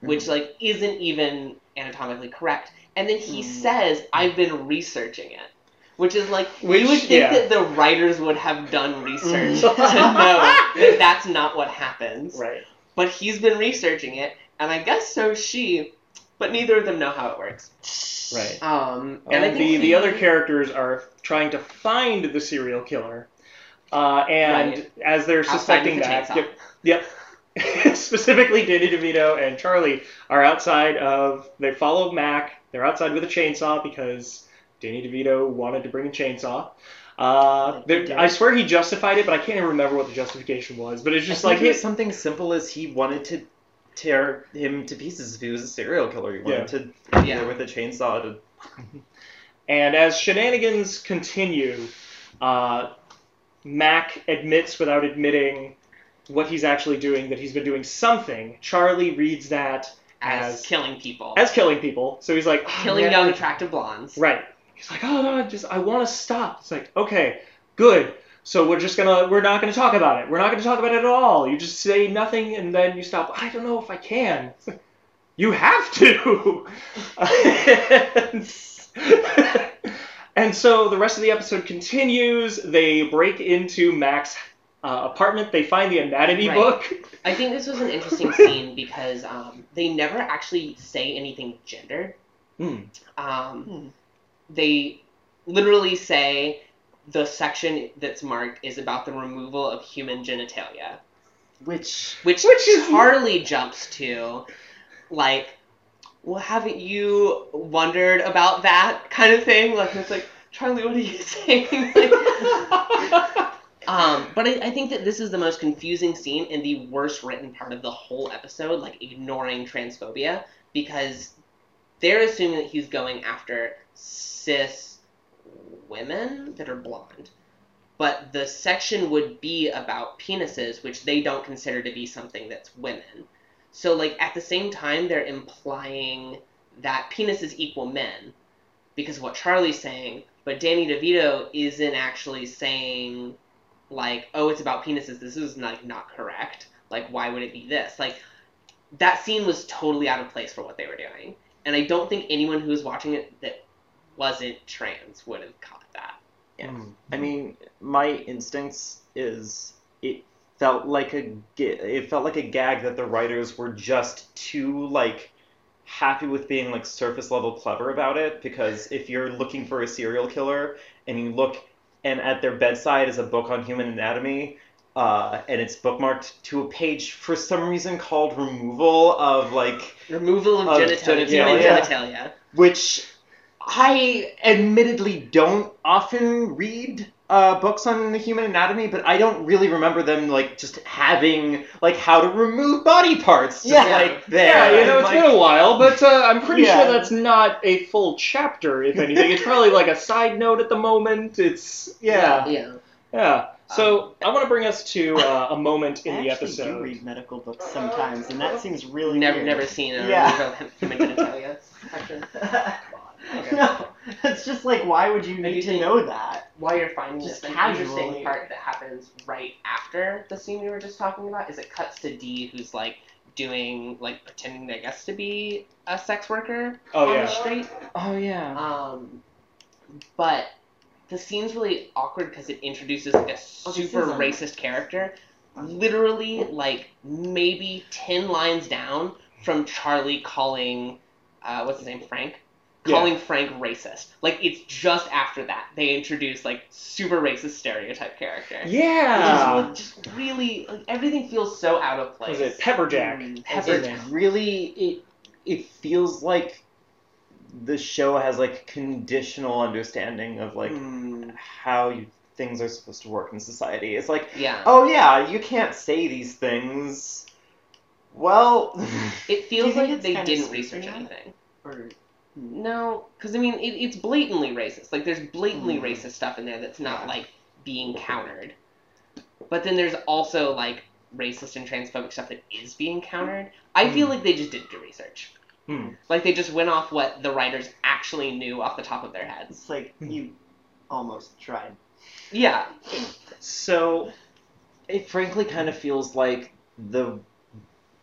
Speaker 3: Which like isn't even anatomically correct, and then he
Speaker 4: Mm.
Speaker 3: says, "I've been researching it," which is like
Speaker 1: Which-
Speaker 3: you would think
Speaker 1: yeah.
Speaker 3: that the writers would have done research
Speaker 1: Mm.
Speaker 3: to know that that's not what happens.
Speaker 1: Right.
Speaker 3: But he's been researching it, and I guess so she, but neither of them know how it works.
Speaker 1: Right.
Speaker 3: Um,
Speaker 1: And,
Speaker 3: and I think
Speaker 1: the,
Speaker 3: he-
Speaker 1: the other characters are trying to find the serial killer. Uh, and
Speaker 3: Right.
Speaker 1: as they're
Speaker 3: Outside
Speaker 1: suspecting
Speaker 3: with the
Speaker 1: that, yep, yep. specifically Danny DeVito and Charlie are outside of. They follow Mac. They're outside with a chainsaw because Danny DeVito wanted to bring a chainsaw. Uh, there- I swear he justified it, but I can't even remember what the justification was. But it's just
Speaker 2: I
Speaker 1: like
Speaker 2: think it was something simple as he wanted to tear him to pieces if he was a serial killer. He wanted to be
Speaker 3: Yeah.
Speaker 2: there with a chainsaw to
Speaker 1: And as shenanigans continue, uh, Mac admits without admitting what he's actually doing that he's been doing something. Charlie reads that
Speaker 3: as,
Speaker 1: as
Speaker 3: killing people,
Speaker 1: as killing people, so he's like "Oh,
Speaker 3: killing
Speaker 1: man,
Speaker 3: young attractive blondes.
Speaker 1: Right. He's like, oh no, I just I want to stop. It's like, okay, good. So we're just gonna we're not gonna talk about it. We're not gonna talk about it at all. You just say nothing and then you stop. I don't know if I can. Like, you have to. and, and so the rest of the episode continues. They break into Mac's uh, apartment. They find the anatomy
Speaker 3: Right.
Speaker 1: book.
Speaker 3: I think this was an interesting scene because um, they never actually say anything gender.
Speaker 1: Hmm.
Speaker 3: Um,
Speaker 4: Hmm.
Speaker 3: They literally say the section that's marked is about the removal of human genitalia,
Speaker 2: which
Speaker 3: which,
Speaker 1: Which is-
Speaker 3: Charlie jumps to, like, well, haven't you wondered about that kind of thing? Like, it's like, Charlie, what are you saying? Like, um, but I, I think that this is the most confusing scene and the worst written part of the whole episode, like ignoring transphobia, because they're assuming that he's going after cis women that are blonde. But the section would be about penises, which they don't consider to be something that's women. So, like, at the same time, they're implying that penises equal men because of what Charlie's saying, but Danny DeVito isn't actually saying, like, oh, it's about penises. This is like not correct. Like, why would it be this? Like, that scene was totally out of place for what they were doing, and I don't think anyone who was watching it that wasn't trans would have caught that.
Speaker 2: Yeah. I mean, my instincts is it felt like a it felt like a gag that the writers were just too like happy with being like surface level clever about it because if you're looking for a serial killer and you look and at their bedside is a book on human anatomy uh, and it's bookmarked to a page for some reason called removal of like
Speaker 3: Removal of
Speaker 2: Of
Speaker 3: genitalia,
Speaker 2: genitalia.
Speaker 3: human genitalia.
Speaker 2: which I admittedly don't often read uh, books on the human anatomy, but I don't really remember them like just having like how to remove body parts. Just,
Speaker 4: Yeah.
Speaker 2: like there.
Speaker 1: Yeah, you know,
Speaker 2: And,
Speaker 1: it's
Speaker 2: like,
Speaker 1: been a while, but uh, I'm pretty
Speaker 2: Yeah.
Speaker 1: sure that's not a full chapter, if anything. It's probably like a side note at the moment. It's, yeah,
Speaker 3: Yeah.
Speaker 1: yeah. So I want to bring us to uh, a moment in
Speaker 4: I
Speaker 1: the
Speaker 4: actually do
Speaker 1: episode.
Speaker 4: read medical books sometimes, and that seems really
Speaker 3: Never,
Speaker 4: weird.
Speaker 3: never seen a
Speaker 4: Yeah.
Speaker 3: removal of human genitalia section. Okay.
Speaker 4: no, it's just like, why would you
Speaker 3: do
Speaker 4: need
Speaker 3: you
Speaker 4: to know that?
Speaker 3: While you're finding
Speaker 4: Just
Speaker 3: this, an
Speaker 4: casually.
Speaker 3: interesting part that happens right after the scene we were just talking about is it cuts to Dee, who's like doing, like pretending, I guess, to be a sex worker
Speaker 1: Oh,
Speaker 3: on
Speaker 1: yeah.
Speaker 3: the street.
Speaker 2: Oh yeah.
Speaker 3: Um, but the scene's really awkward because it introduces like a
Speaker 4: Oh,
Speaker 3: super
Speaker 4: isn't-
Speaker 3: racist character, literally like maybe ten lines down from Charlie calling, uh, what's his name, Frank,
Speaker 1: Yeah.
Speaker 3: calling Frank racist. Like it's just after that they introduce like super racist stereotype character.
Speaker 1: Yeah.
Speaker 3: Which is, like, just really like everything feels so out of place.
Speaker 1: Was it Pepperjack?
Speaker 4: Mm,
Speaker 1: That's
Speaker 2: It's
Speaker 1: name.
Speaker 2: really it. It feels like the show has like conditional understanding of like
Speaker 3: Mm,
Speaker 2: how you, things are supposed to work in society. It's like,
Speaker 3: yeah.
Speaker 2: oh yeah, you can't say these things. Well,
Speaker 3: It feels like they didn't research anything.
Speaker 4: Or,
Speaker 3: No, because I mean, it, it's blatantly racist. Like, there's blatantly
Speaker 4: Mm.
Speaker 3: racist stuff in there that's not like being countered. But then there's also like racist and transphobic stuff that is being countered. I feel like they just didn't do research.
Speaker 1: Hmm.
Speaker 3: Like they just went off what the writers actually knew off the top of their heads.
Speaker 4: it's like you almost tried.
Speaker 3: Yeah,
Speaker 2: So, it frankly kind of feels like the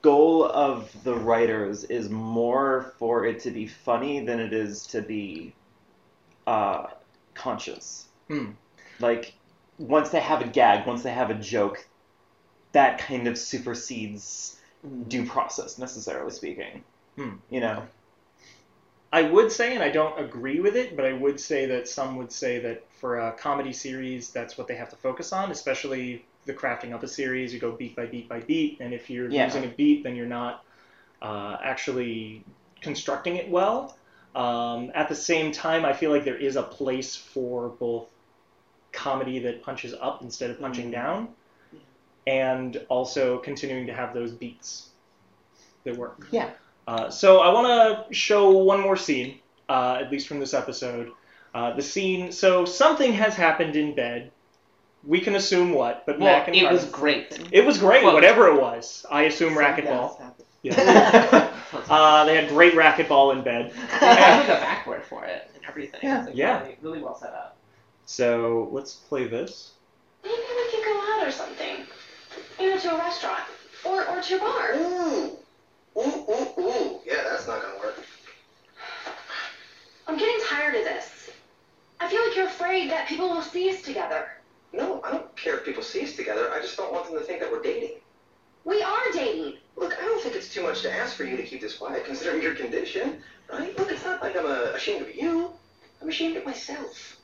Speaker 2: goal of the writers is more for it to be funny than it is to be uh, conscious.
Speaker 1: Hmm.
Speaker 2: Like, once they have a gag, once they have a joke, that kind of supersedes due process, necessarily speaking.
Speaker 1: Hmm.
Speaker 2: You know?
Speaker 1: I would say, and I don't agree with it, but I would say that some would say that for a comedy series, that's what they have to focus on, especially the crafting up a series. You go beat by beat by beat, and if you're
Speaker 2: Yeah.
Speaker 1: losing a beat, then you're not uh, actually constructing it well. Um, at the same time, I feel like there is a place for both comedy that punches up instead of punching down, and also continuing to have those beats that work.
Speaker 2: Yeah.
Speaker 1: Uh, so I want to show one more scene, uh, at least from this episode. Uh, the scene. So something has happened in bed. We can assume what, but
Speaker 3: well,
Speaker 1: Mac and
Speaker 3: it was great.
Speaker 1: It was great,
Speaker 3: Well-
Speaker 1: whatever it was. I assume
Speaker 4: Something
Speaker 1: racquetball. Yeah. uh, they had great racquetball in bed.
Speaker 3: They had like a backboard for it and everything.
Speaker 2: Yeah.
Speaker 3: Like,
Speaker 1: Yeah.
Speaker 3: Really, really well set up.
Speaker 1: So let's play this.
Speaker 6: Maybe we could go out or something. You know, to a restaurant. Or, or to a bar.
Speaker 5: Ooh. Ooh, ooh, ooh. Yeah, that's not gonna work.
Speaker 6: I'm getting tired of this. I feel like you're afraid that people will see us together.
Speaker 5: No, I don't care if people see us together. I just don't want them to think that we're dating.
Speaker 6: We are dating.
Speaker 5: Look, I don't think it's too much to ask for you to keep this quiet, considering your condition, right? Look, it's not like I'm uh, ashamed of you. I'm ashamed of myself.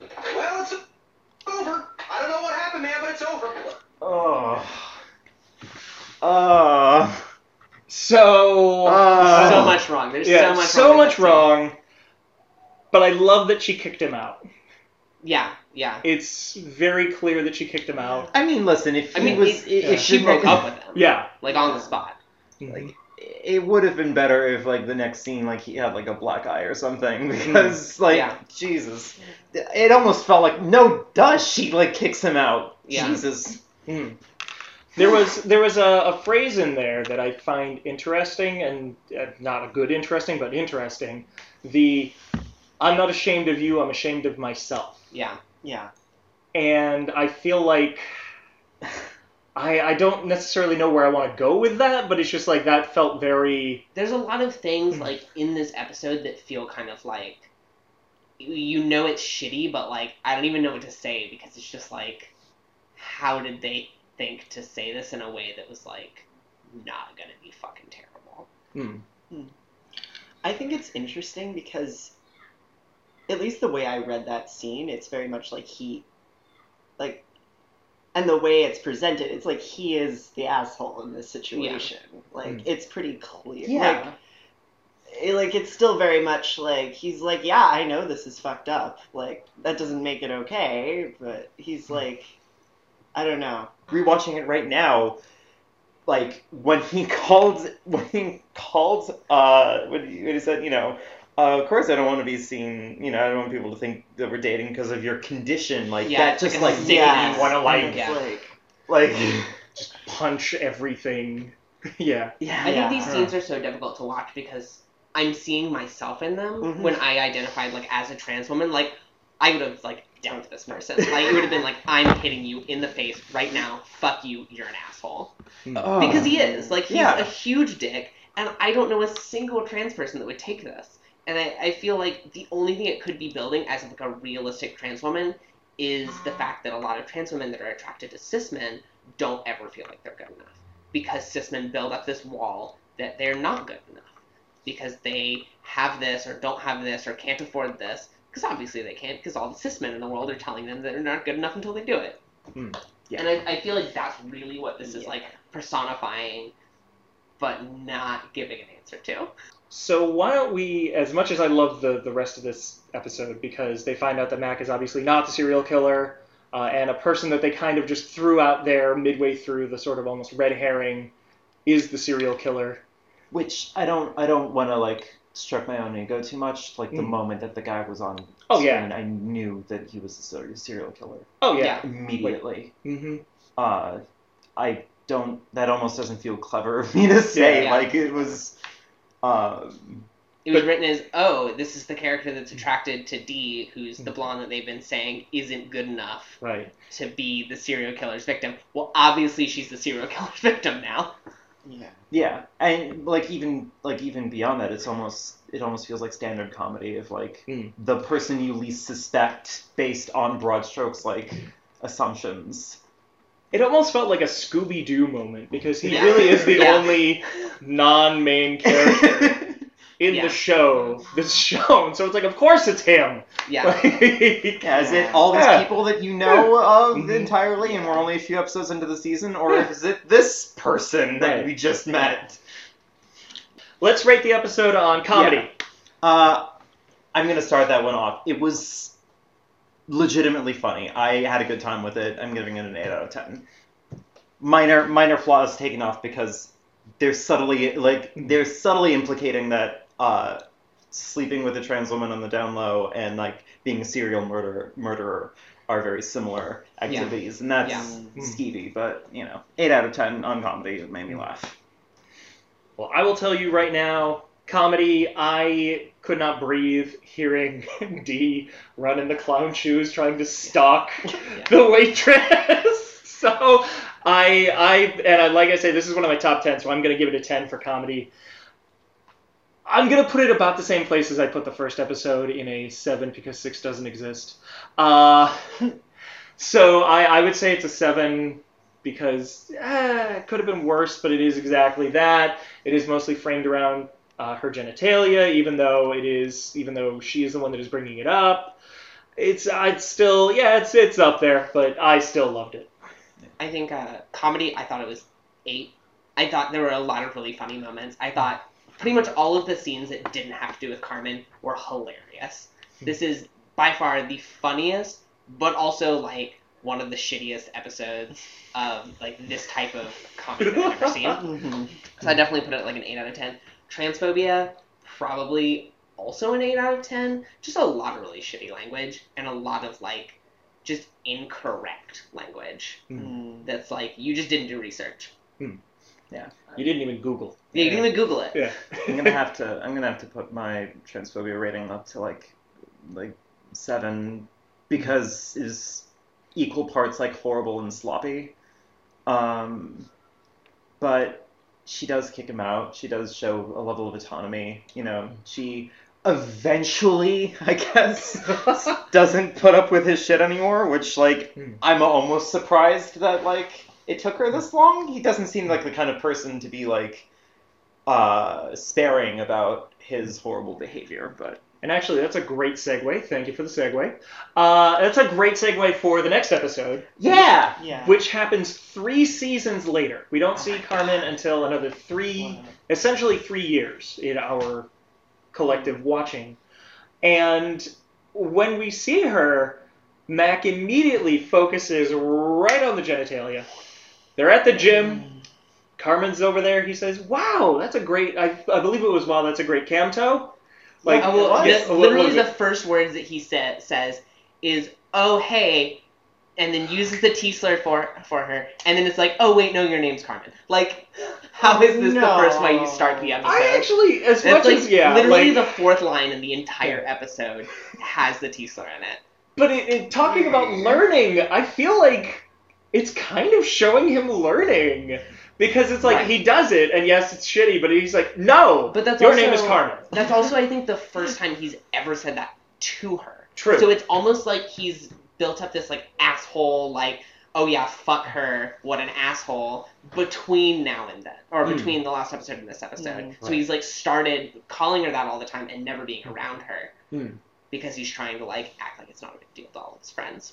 Speaker 5: Well, it's over. I don't know what happened, man, but it's over.
Speaker 2: Oh. Uh.
Speaker 1: So
Speaker 2: Uh,
Speaker 3: so much wrong. There's
Speaker 1: yeah,
Speaker 3: so much
Speaker 1: so
Speaker 3: wrong. with
Speaker 1: much wrong. But I love that she kicked him out.
Speaker 3: Scene. Yeah, yeah.
Speaker 1: It's very clear that she kicked him out.
Speaker 2: I mean, listen, if
Speaker 3: I
Speaker 2: he
Speaker 3: mean,
Speaker 2: was,
Speaker 3: it-
Speaker 2: if
Speaker 3: she broke up with him.
Speaker 1: Yeah.
Speaker 3: Like on the spot.
Speaker 2: Like, it would have been better if, like, the next scene, like, he had, like, a black eye or something, because, like,
Speaker 3: Yeah.
Speaker 2: Jesus. It almost felt like, no, does she, like, kicks him out.
Speaker 3: Yeah.
Speaker 2: Jesus.
Speaker 1: Hmm. There was there was a, a phrase in there that I find interesting and uh, not a good interesting, but interesting. The I'm not ashamed of you, I'm ashamed of myself.
Speaker 3: Yeah.
Speaker 4: Yeah.
Speaker 1: And I feel like I I don't necessarily know where I want to go with that, but it's just like that felt very
Speaker 3: There's a lot of things
Speaker 1: Hmm.
Speaker 3: like in this episode that feel kind of like you- you know it's shitty, but like I don't even know what to say because it's just like how did they think to say this in a way that was like not gonna be fucking terrible?
Speaker 1: hmm.
Speaker 4: I think it's interesting because, at least the way I read that scene, it's very much like he, like, and the way it's presented, it's like he is the asshole in this situation. Like,
Speaker 1: Mm.
Speaker 4: it's pretty clear.
Speaker 2: Yeah.
Speaker 4: Like, it- like it's still very much like he's like, yeah, I know this is fucked up. Like that doesn't make it okay, but he's like, I don't know.
Speaker 2: Rewatching it right now, like, when he called, when he called, uh, when he, when he said, you know, uh, of course I don't want to be seen, you know, I don't want people to think that we're dating because of your condition, like,
Speaker 3: Yeah,
Speaker 2: that just,
Speaker 3: like
Speaker 2: like,
Speaker 4: yeah.
Speaker 3: sickness.
Speaker 1: wanna, like-
Speaker 3: Yeah.
Speaker 4: like
Speaker 2: like,
Speaker 1: just punch everything. yeah.
Speaker 4: yeah.
Speaker 3: I
Speaker 4: yeah.
Speaker 3: think these scenes are so difficult to watch because I'm seeing myself in them
Speaker 4: Mhm.
Speaker 3: when I identified like as a trans woman. Like I would have like dumped this person. Like it would have been like I'm hitting you in the face right now. Fuck you. You're an asshole.
Speaker 2: uh,
Speaker 3: Because he is. Like he's
Speaker 2: Yeah.
Speaker 3: a huge dick, and I don't know a single trans person that would take this. And I, I feel like the only thing it could be building as like a realistic trans woman is the fact that a lot of trans women that are attracted to cis men don't ever feel like they're good enough. Because cis men build up this wall that they're not good enough. Because they have this or don't have this or can't afford this. Because obviously they can't, because all the cis men in the world are telling them that they're not good enough until they do it.
Speaker 1: Hmm.
Speaker 2: Yeah.
Speaker 3: And I, I feel like that's really what this is like personifying, but not giving an answer to.
Speaker 1: So why don't we, as much as I love the the rest of this episode, because they find out that Mac is obviously not the serial killer, uh, and a person that they kind of just threw out there midway through the sort of almost red herring is the serial killer.
Speaker 2: which I don't, I don't want to, like, stroke my own ego too much. Like, the
Speaker 1: Mm.
Speaker 2: moment that the guy was on
Speaker 1: Oh, yeah.
Speaker 2: screen, I knew that he was a ser- serial killer
Speaker 1: Oh yeah.
Speaker 3: Yeah.
Speaker 2: immediately.
Speaker 1: hmm
Speaker 2: uh, I don't. That almost doesn't feel clever of me to say.
Speaker 3: Yeah.
Speaker 2: Like it was. Um,
Speaker 3: It was
Speaker 1: But-
Speaker 3: written as, oh, this is the character that's attracted to Dee, who's the blonde that they've been saying isn't good enough
Speaker 1: Right.
Speaker 3: to be the serial killer's victim. Well, obviously she's the serial killer's victim now.
Speaker 4: Yeah.
Speaker 2: yeah, and like even like even beyond that, it's almost it almost feels like standard comedy of like
Speaker 1: Mm.
Speaker 2: the person you least suspect based on broad strokes like assumptions.
Speaker 1: It almost felt like a Scooby Doo moment because he
Speaker 3: Yeah.
Speaker 1: really is the
Speaker 3: Yeah.
Speaker 1: only non-main character in
Speaker 3: Yeah.
Speaker 1: the show that's shown. So it's like, of course it's him.
Speaker 3: Yeah.
Speaker 1: Like-
Speaker 2: Yeah, is it all these
Speaker 1: Yeah.
Speaker 2: people that you know of
Speaker 1: Mhm.
Speaker 2: entirely, and we're only a few episodes into the season, or is it this person that
Speaker 1: Right.
Speaker 2: we just met?
Speaker 1: Let's rate the episode on comedy.
Speaker 2: Uh, I'm gonna start that one off. It was legitimately funny. I had a good time with it. I'm giving it an eight out of ten. Minor minor flaws taken off because they're subtly like they're subtly implicating that uh, sleeping with a trans woman on the down low and like being a serial murderer murderer are very similar activities, and that's
Speaker 3: Yeah.
Speaker 2: skeevy. But you know, eight out of ten on comedy. It made me laugh.
Speaker 1: Well, I will tell you right now, comedy, I could not breathe hearing Dee run in the clown shoes trying to stalk the waitress. so I, I, and I, like I say, this is one of my top ten, so I'm going to give it a ten for comedy. I'm going to put it about the same place as I put the first episode in a seven because six doesn't exist. Uh, so I, I would say it's a seven because eh, it could have been worse, but it is exactly that. It is mostly framed around uh, her genitalia, even though it is, even though she is the one that is bringing it up. It's, uh, it's still, yeah, it's it's up there, but I still loved it.
Speaker 3: I think uh, comedy, I thought it was 8 I thought there were a lot of really funny moments. I thought pretty much all of the scenes that didn't have to do with Carmen were hilarious. This is by far the funniest, but also like one of the shittiest episodes of like this type of comedy that I've ever seen. So I definitely put it like an 8 out of 10. Transphobia, probably also an 8 out of 10. Just a lot of really shitty language and a lot of like just incorrect language.
Speaker 4: Mm.
Speaker 3: That's like, you just didn't do research. Yeah.
Speaker 1: You didn't even Google.
Speaker 3: Yeah, you can even Google it.
Speaker 1: Yeah.
Speaker 2: I'm gonna have to. I'm gonna have to put my transphobia rating up to like, like seven, because is equal parts like horrible and sloppy. Um, but she does kick him out. She does show a level of autonomy. You know, she eventually, I guess, doesn't put up with his shit anymore. Which like,
Speaker 1: Hmm.
Speaker 2: I'm almost surprised that like it took her this long. He doesn't seem like the kind of person to be like uh, sparing about his horrible behavior, but
Speaker 1: And actually, that's a great segue. Thank you for the segue. Uh, that's a great segue for the next episode,
Speaker 2: yeah,
Speaker 4: Yeah.
Speaker 1: which happens three seasons later. We don't
Speaker 3: Oh
Speaker 1: see Carmen
Speaker 3: God.
Speaker 1: until another three,
Speaker 4: Wow.
Speaker 1: essentially three years in our collective watching. And when we see her, Mac immediately focuses right on the genitalia. They're at the gym. Carmen's over there. He says, "Wow, that's a great. I, I believe it was wow. That's a great cam toe." Like,
Speaker 3: Oh, well, the- literally the first words that he sa- says is, oh, hey, and then uses the T slur for, for her, and then it's like, oh, wait, no, your name's Carmen. Like, how is this the first way you start the episode?
Speaker 1: I actually, as much
Speaker 3: like
Speaker 1: as yeah,
Speaker 3: literally
Speaker 1: like,
Speaker 3: the fourth line in the entire episode has the T slur in it.
Speaker 1: but it, it, talking about hmm. learning, I feel like it's kind of showing him learning because it's like
Speaker 3: Right.
Speaker 1: he does it, and yes, it's shitty, but he's like, no,
Speaker 3: But that's
Speaker 1: your
Speaker 3: also,
Speaker 1: name is Carmen.
Speaker 3: That's also, I think, the first time he's ever said that to her.
Speaker 1: True.
Speaker 3: So it's almost like he's built up this like asshole, like, oh yeah, fuck her, what an asshole, between now and then, or
Speaker 1: Mm.
Speaker 3: between the last episode and this episode.
Speaker 4: Mm.
Speaker 3: So he's like started calling her that all the time and never being around her
Speaker 1: Mm.
Speaker 3: because he's trying to like act like it's not a big deal to all of his friends.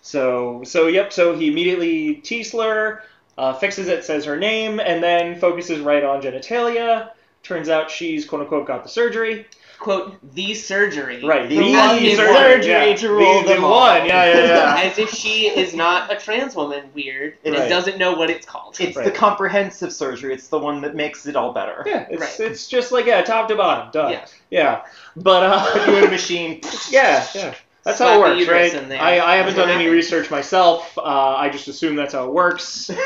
Speaker 1: So, so yep. So he immediately T-slur, uh, fixes it, says her name, and then focuses right on genitalia. Turns out she's quote unquote got the surgery.
Speaker 3: Quote the surgery.
Speaker 1: Right,
Speaker 4: The
Speaker 1: the
Speaker 4: one
Speaker 1: surgery,
Speaker 4: surgery
Speaker 1: yeah.
Speaker 4: to rule
Speaker 1: the,
Speaker 4: them
Speaker 1: the
Speaker 4: all.
Speaker 1: one. Yeah, yeah, yeah.
Speaker 3: As if she is not a trans woman, weird, and
Speaker 1: Right.
Speaker 3: doesn't know what it's called.
Speaker 2: it's
Speaker 1: Right.
Speaker 2: the comprehensive surgery. It's the one that makes it all better.
Speaker 1: yeah, it's,
Speaker 3: Right.
Speaker 1: it's just like yeah, top to bottom, done.
Speaker 3: Yeah.
Speaker 1: Yeah, but
Speaker 2: Put you in a
Speaker 1: uh,
Speaker 2: machine.
Speaker 1: yeah, yeah. That's how it works, right?
Speaker 3: in there.
Speaker 1: I, I haven't done any research myself. Uh, I just assume that's how it works.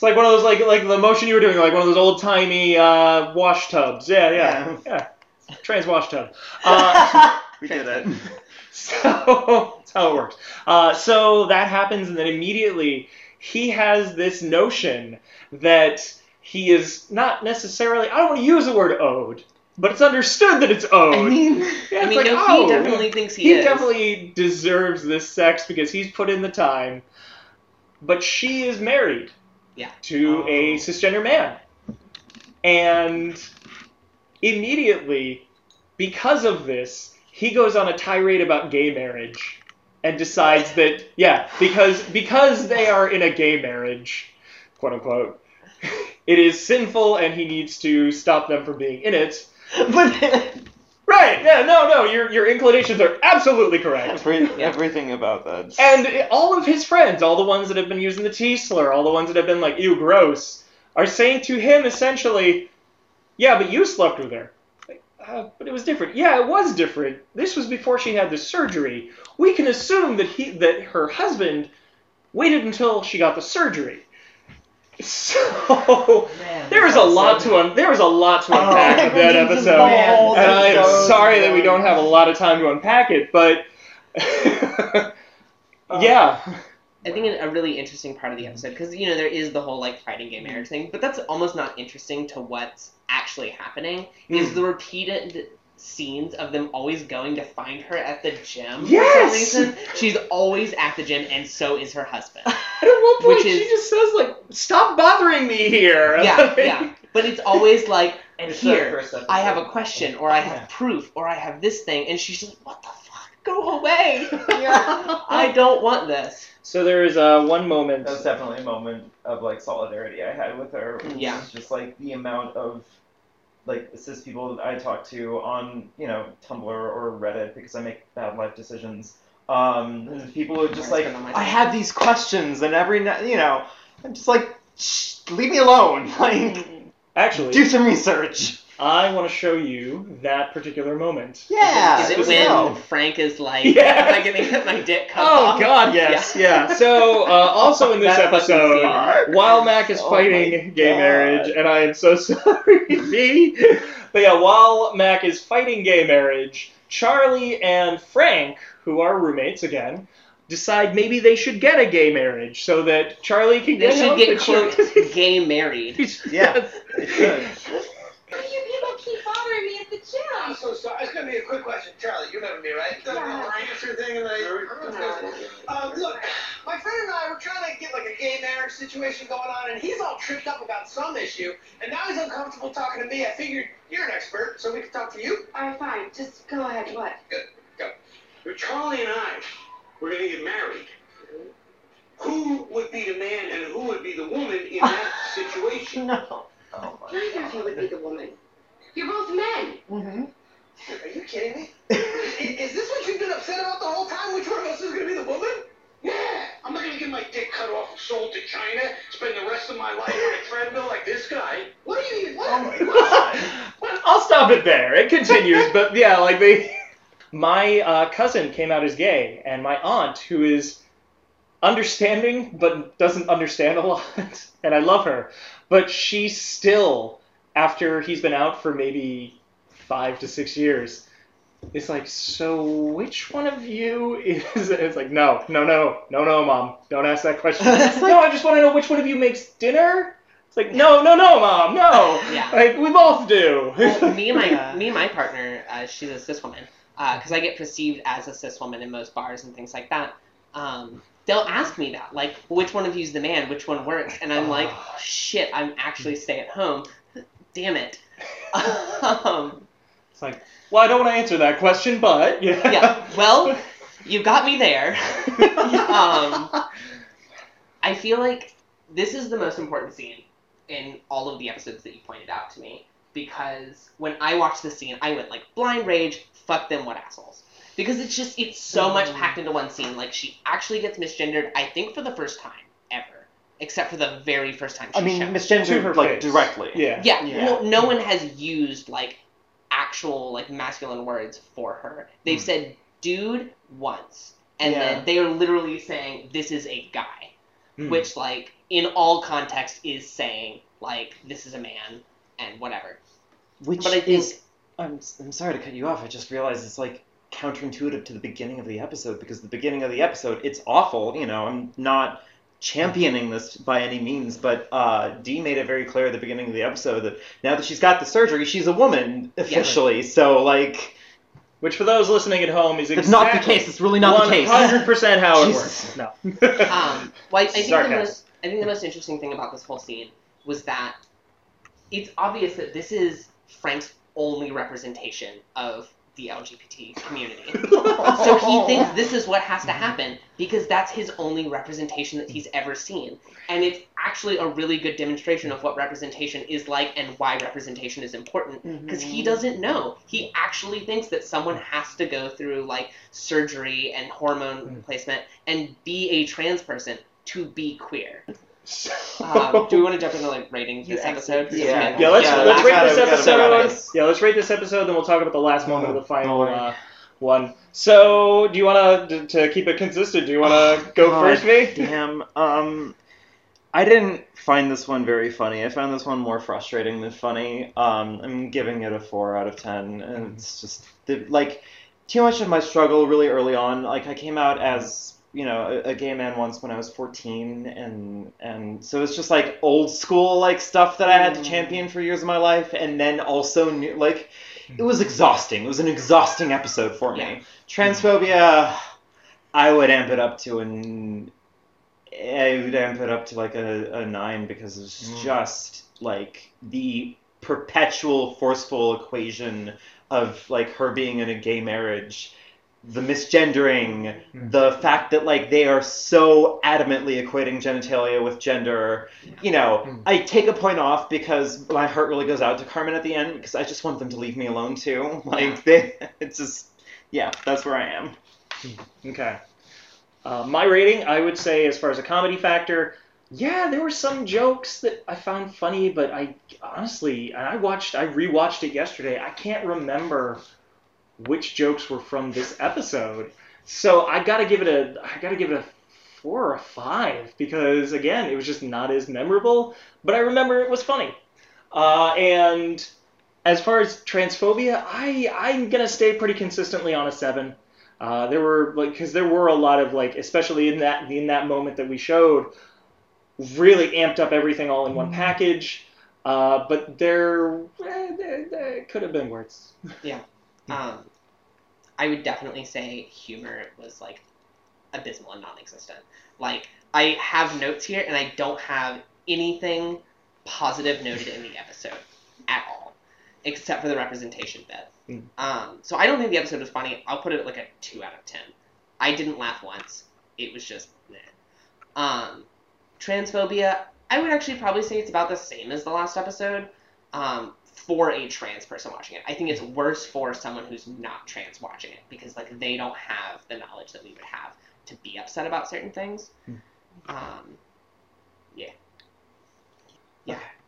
Speaker 1: It's like one of those like like the motion you were doing, like one of those old timey uh, wash tubs. Yeah, yeah, yeah. Trans wash tub. Uh,
Speaker 2: we did it.
Speaker 1: so that's how it works. Uh, so that happens, and then immediately he has this notion that he is not necessarily. I don't want to use the word owed, but it's understood that it's owed.
Speaker 2: I mean,
Speaker 1: Yeah,
Speaker 3: I mean,
Speaker 1: like,
Speaker 3: no,
Speaker 1: oh,
Speaker 3: he definitely thinks he,
Speaker 1: he
Speaker 3: is.
Speaker 1: definitely deserves this sex because he's put in the time. But she is married
Speaker 3: Yeah.
Speaker 1: to a
Speaker 4: Oh.
Speaker 1: cisgender man. And immediately, because of this, he goes on a tirade about gay marriage and decides that yeah, because because they are in a gay marriage, quote unquote, it is sinful and he needs to stop them from being in it.
Speaker 4: but
Speaker 1: Right, yeah, no, no, your your inclinations are absolutely correct.
Speaker 2: Every, everything about that.
Speaker 1: And all of his friends, all the ones that have been using the T slur, all the ones that have been like, ew, gross, are saying to him essentially, yeah, but you slept with her. Like, uh, but it was different. Yeah, it was different. This was before she had the surgery. We can assume that he that her husband waited until she got the surgery. So there is a lot to un- there is a lot to unpack
Speaker 2: Oh,
Speaker 1: in that episode, and I am
Speaker 4: so
Speaker 1: sorry that we don't have a lot of time to unpack it, but yeah,
Speaker 3: I think a really interesting part of the episode because you know there is the whole like fighting gay marriage thing, but that's almost not interesting to what's actually happening. Is
Speaker 1: Mm.
Speaker 3: the repeated scenes of them always going to find her at the gym
Speaker 1: Yes!
Speaker 3: for some reason. She's always at the gym, and so is her husband.
Speaker 1: At one point,
Speaker 3: Which
Speaker 1: she
Speaker 3: is-
Speaker 1: just says like, "Stop bothering me here."
Speaker 3: yeah, yeah. But it's always like, and
Speaker 2: It's
Speaker 3: here. I have a question, or I have
Speaker 2: Yeah.
Speaker 3: proof, or I have this thing, and she's like, what the fuck? Go away.
Speaker 4: Yeah.
Speaker 3: I don't want this.
Speaker 1: So there is uh, one moment.
Speaker 2: That was definitely a moment of like solidarity I had with her. It
Speaker 3: Yeah.
Speaker 2: was just like the amount of like cis people that I talk to on you know Tumblr or Reddit because I make bad life decisions. Um, and people are just like,
Speaker 3: spend all my
Speaker 2: I
Speaker 3: time."
Speaker 2: have these questions, and every night, you know, I'm just like, Shh, leave me alone. Like,
Speaker 1: Actually,
Speaker 2: do some research.
Speaker 1: I want to show you that particular moment.
Speaker 2: Yeah.
Speaker 3: Is it when
Speaker 2: go.
Speaker 3: Frank is like,
Speaker 1: Yeah.
Speaker 3: am I gonna get my dick cut
Speaker 1: Oh
Speaker 3: off?
Speaker 1: God, yes, yeah. So uh, also in this
Speaker 3: That
Speaker 1: episode, while Mac is
Speaker 2: Oh
Speaker 1: fighting gay
Speaker 2: God.
Speaker 1: marriage, and I am so sorry, B. But yeah, while Mac is fighting gay marriage, Charlie and Frank, who are roommates again, decide maybe they should get a gay marriage so that Charlie can
Speaker 3: They
Speaker 1: get
Speaker 3: should get quote gay married.
Speaker 2: Yeah. It should.
Speaker 6: Why do you people keep bothering me at the gym?
Speaker 5: I'm so sorry. It's gonna be a quick question, Charlie. You remember me, right? The
Speaker 6: Yeah.
Speaker 5: little answer thing, and I. Um, look, my friend and I were trying to get like a gay marriage situation going on, and he's all tripped up about some issue, and now he's uncomfortable talking to me. I figured you're an expert, so we can talk to you.
Speaker 6: Alright, fine. Just go ahead. What? Good. Go.
Speaker 5: If Charlie and I were gonna get married, who would be the man and who would be the woman in that situation?
Speaker 4: No. Oh my
Speaker 6: Neither of you would be the woman. You're both men.
Speaker 4: Mm-hmm.
Speaker 5: Are you kidding me? is, is this what you've been upset about the whole time? Which one of us is gonna be the woman? Yeah, I'm not gonna get my dick cut off, and sold to China, spend the rest of my life on a treadmill like this guy. What do you even? What? what?
Speaker 1: I'll stop it there. It continues, but yeah, like they. My uh, cousin came out as gay, and my aunt, who is understanding but doesn't understand a lot, and I love her, but she still, after he's been out for maybe five to six years, is like, so which one of you is? It's like, no, no, no, no, no, mom, don't ask that question. No, I just want to know which one of you makes dinner. It's like, no, no, no, mom, no.
Speaker 3: Yeah.
Speaker 1: Like we both do.
Speaker 3: Well, me and my
Speaker 4: Yeah.
Speaker 3: me and my partner, uh, she's a cis woman, because I get perceived as a cis woman in most bars and things like that. Um, they'll ask me that, like, which one of you's the man, which one works, and I'm like,
Speaker 1: Oh.
Speaker 3: shit, I'm actually stay at home. Damn it. um,
Speaker 1: It's like, well, I don't want to answer that question, but yeah.
Speaker 3: yeah. Well, you got me there. um, I feel like this is the most important scene in all of the episodes that you pointed out to me because when I watched this scene, I went like blind rage. Fuck them, what assholes? Because it's just it's so much packed into one scene. Like she actually gets misgendered. I think for the first time ever, except for the very first time.
Speaker 2: I
Speaker 3: she's
Speaker 2: mean,
Speaker 3: shown.
Speaker 2: Misgendered
Speaker 1: her
Speaker 2: like
Speaker 1: face.
Speaker 2: directly.
Speaker 1: yeah.
Speaker 3: Yeah,
Speaker 4: Yeah.
Speaker 3: well, no one has used like actual like masculine words for her. They've
Speaker 2: Hmm.
Speaker 3: said dude once, and
Speaker 2: Yeah.
Speaker 3: then they are literally saying this is a guy,
Speaker 1: Hmm.
Speaker 3: which like in all context is saying like this is a man and whatever.
Speaker 2: Which
Speaker 3: But I think-
Speaker 2: is, I'm, I'm sorry to cut you off. I just realized it's like counterintuitive to the beginning of the episode because the beginning of the episode it's awful. You know, I'm not championing this by any means, but uh, Dee made it very clear at the beginning of the episode that now that she's got the surgery, she's a woman officially. So like,
Speaker 1: Which for those listening at home is
Speaker 2: it's not the case. It's really not the case.
Speaker 1: 100% how it
Speaker 2: Jesus.
Speaker 1: works. No.
Speaker 3: Um, well, I, I think the most I think the most interesting thing about this whole scene was that it's obvious that this is Frank's only representation of the LGBT community. So he thinks this is what has to happen because that's his only representation that he's ever seen. And it's actually a really good demonstration of what representation is like and why representation is important because he doesn't know. He actually thinks that someone has to go through like surgery and hormone
Speaker 1: Mm.
Speaker 3: replacement and be a trans person to be queer. Um, do we want to jump into like rating this episode?
Speaker 2: yeah.
Speaker 1: Yeah, let's
Speaker 2: Yeah,
Speaker 1: let's rate
Speaker 2: gotta-
Speaker 1: this episode.
Speaker 2: wrap.
Speaker 1: Yeah, let's rate this episode, then we'll talk about the last moment of the final uh, one. So, do you want to to keep it consistent? Do you want to go
Speaker 2: God
Speaker 1: first, me?
Speaker 2: Damn. Um, I didn't find this one very funny. I found this one more frustrating than funny. Um, I'm giving it a four out of ten, and it's just the, like too much of my struggle really early on. Like I came out as you know a, a gay man once when I was 14, and and so it's just like old school like stuff that I had to champion for years of my life, and then also new like. It was exhausting. It was an exhausting episode for me.
Speaker 3: Yeah.
Speaker 2: Transphobia, I would amp it up to an I would amp it up to like a, a nine because it's
Speaker 1: Mm.
Speaker 2: just like the perpetual forceful equation of like her being in a gay marriage the misgendering,
Speaker 1: Mm.
Speaker 2: the fact that like they are so adamantly equating genitalia with gender. You know,
Speaker 1: Mm.
Speaker 2: I take a point off because my heart really goes out to Carmen at the end because I just want them to leave me alone too. Like they, it's just yeah, that's where I am.
Speaker 1: Okay. Uh, my rating, I would say, as far as a comedy factor, yeah, there were some jokes that I found funny, but I honestly, and I watched, I rewatched it yesterday. I can't remember which jokes were from this episode, so I gotta give it a, I gotta give it a four or a five because again, it was just not as memorable, but I remember it was funny. Uh, and as far as transphobia, I I'm gonna stay pretty consistently on a seven. Uh, there were like because there were a lot of like especially in that in that moment that we showed really amped up everything all in one package. Uh, but there, eh, there, there could have been worse.
Speaker 3: Um, I would definitely say humor was like abysmal and non-existent. Like I have notes here, and I don't have anything positive noted in the episode at all, except for the representation bit.
Speaker 1: Mm.
Speaker 3: Um, so I don't think the episode was funny. I'll put it at like a two out of ten. I didn't laugh once. It was just, meh. Um, transphobia. I would actually probably say it's about the same as the last episode. Um, for a trans person watching it. I think it's worse for someone who's not trans watching it because like they don't have the knowledge that we would have to be upset about certain things.
Speaker 1: Yeah,
Speaker 3: Um,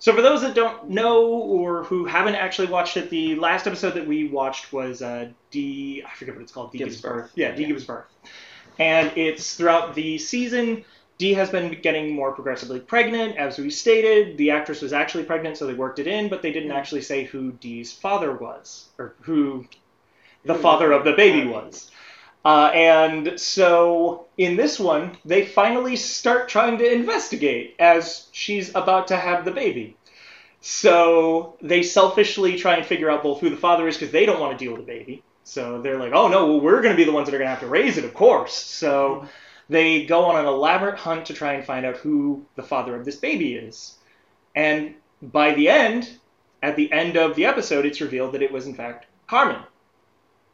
Speaker 1: So for those that don't know or who haven't actually watched it, the last episode that we watched was uh, Dee. I forget what it's called. Dee
Speaker 2: Gives.
Speaker 1: Birth. Yeah, Dee
Speaker 2: Yeah.
Speaker 1: gives birth. And it's throughout the season. Dee has been getting more progressively pregnant, as we stated. The actress was actually pregnant, so they worked it in, but they didn't actually say who Dee's father was, or who the father of the baby was. Uh, and so in this one, they finally start trying to investigate as she's about to have the baby. So they selfishly try and figure out both who the father is because they don't want to deal with the baby. So they're like, oh no, well, we're going to be the ones that are going to have to raise it, of course. So they go on an elaborate hunt to try and find out who the father of this baby is. And by the end, at the end of the episode, it's revealed that it was in fact Carmen,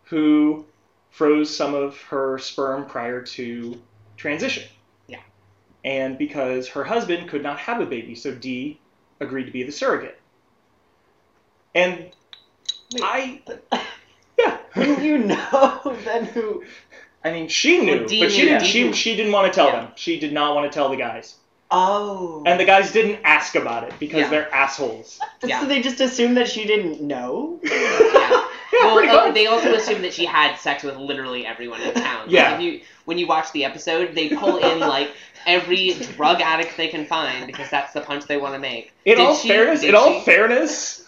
Speaker 1: who froze some of her sperm prior to transition.
Speaker 3: Yeah.
Speaker 1: And because her husband could not have a baby, so Dee agreed to be the surrogate. And
Speaker 4: Wait,
Speaker 1: I,
Speaker 4: but-
Speaker 1: yeah,
Speaker 4: Wouldn't you know then who?
Speaker 2: I mean,
Speaker 1: she knew,
Speaker 3: Well,
Speaker 1: but she
Speaker 3: knew.
Speaker 1: didn't. She she didn't want to tell
Speaker 3: Yeah.
Speaker 1: them. She did not want to tell the guys,
Speaker 4: Oh.
Speaker 1: and the guys didn't ask about it because
Speaker 3: Yeah.
Speaker 1: they're assholes.
Speaker 3: Yeah.
Speaker 4: So they just assumed that she didn't know.
Speaker 3: yeah.
Speaker 1: Yeah,
Speaker 3: well,
Speaker 1: pretty
Speaker 3: uh,
Speaker 1: much.
Speaker 3: they also assume that she had sex with literally everyone in town. Like,
Speaker 1: Yeah.
Speaker 3: if you when you watch the episode, they pull in like every drug addict they can find because that's the punch they want to make.
Speaker 1: In
Speaker 3: Did
Speaker 1: all
Speaker 3: she-
Speaker 1: fairness,
Speaker 3: did
Speaker 1: in all
Speaker 3: she-
Speaker 1: fairness,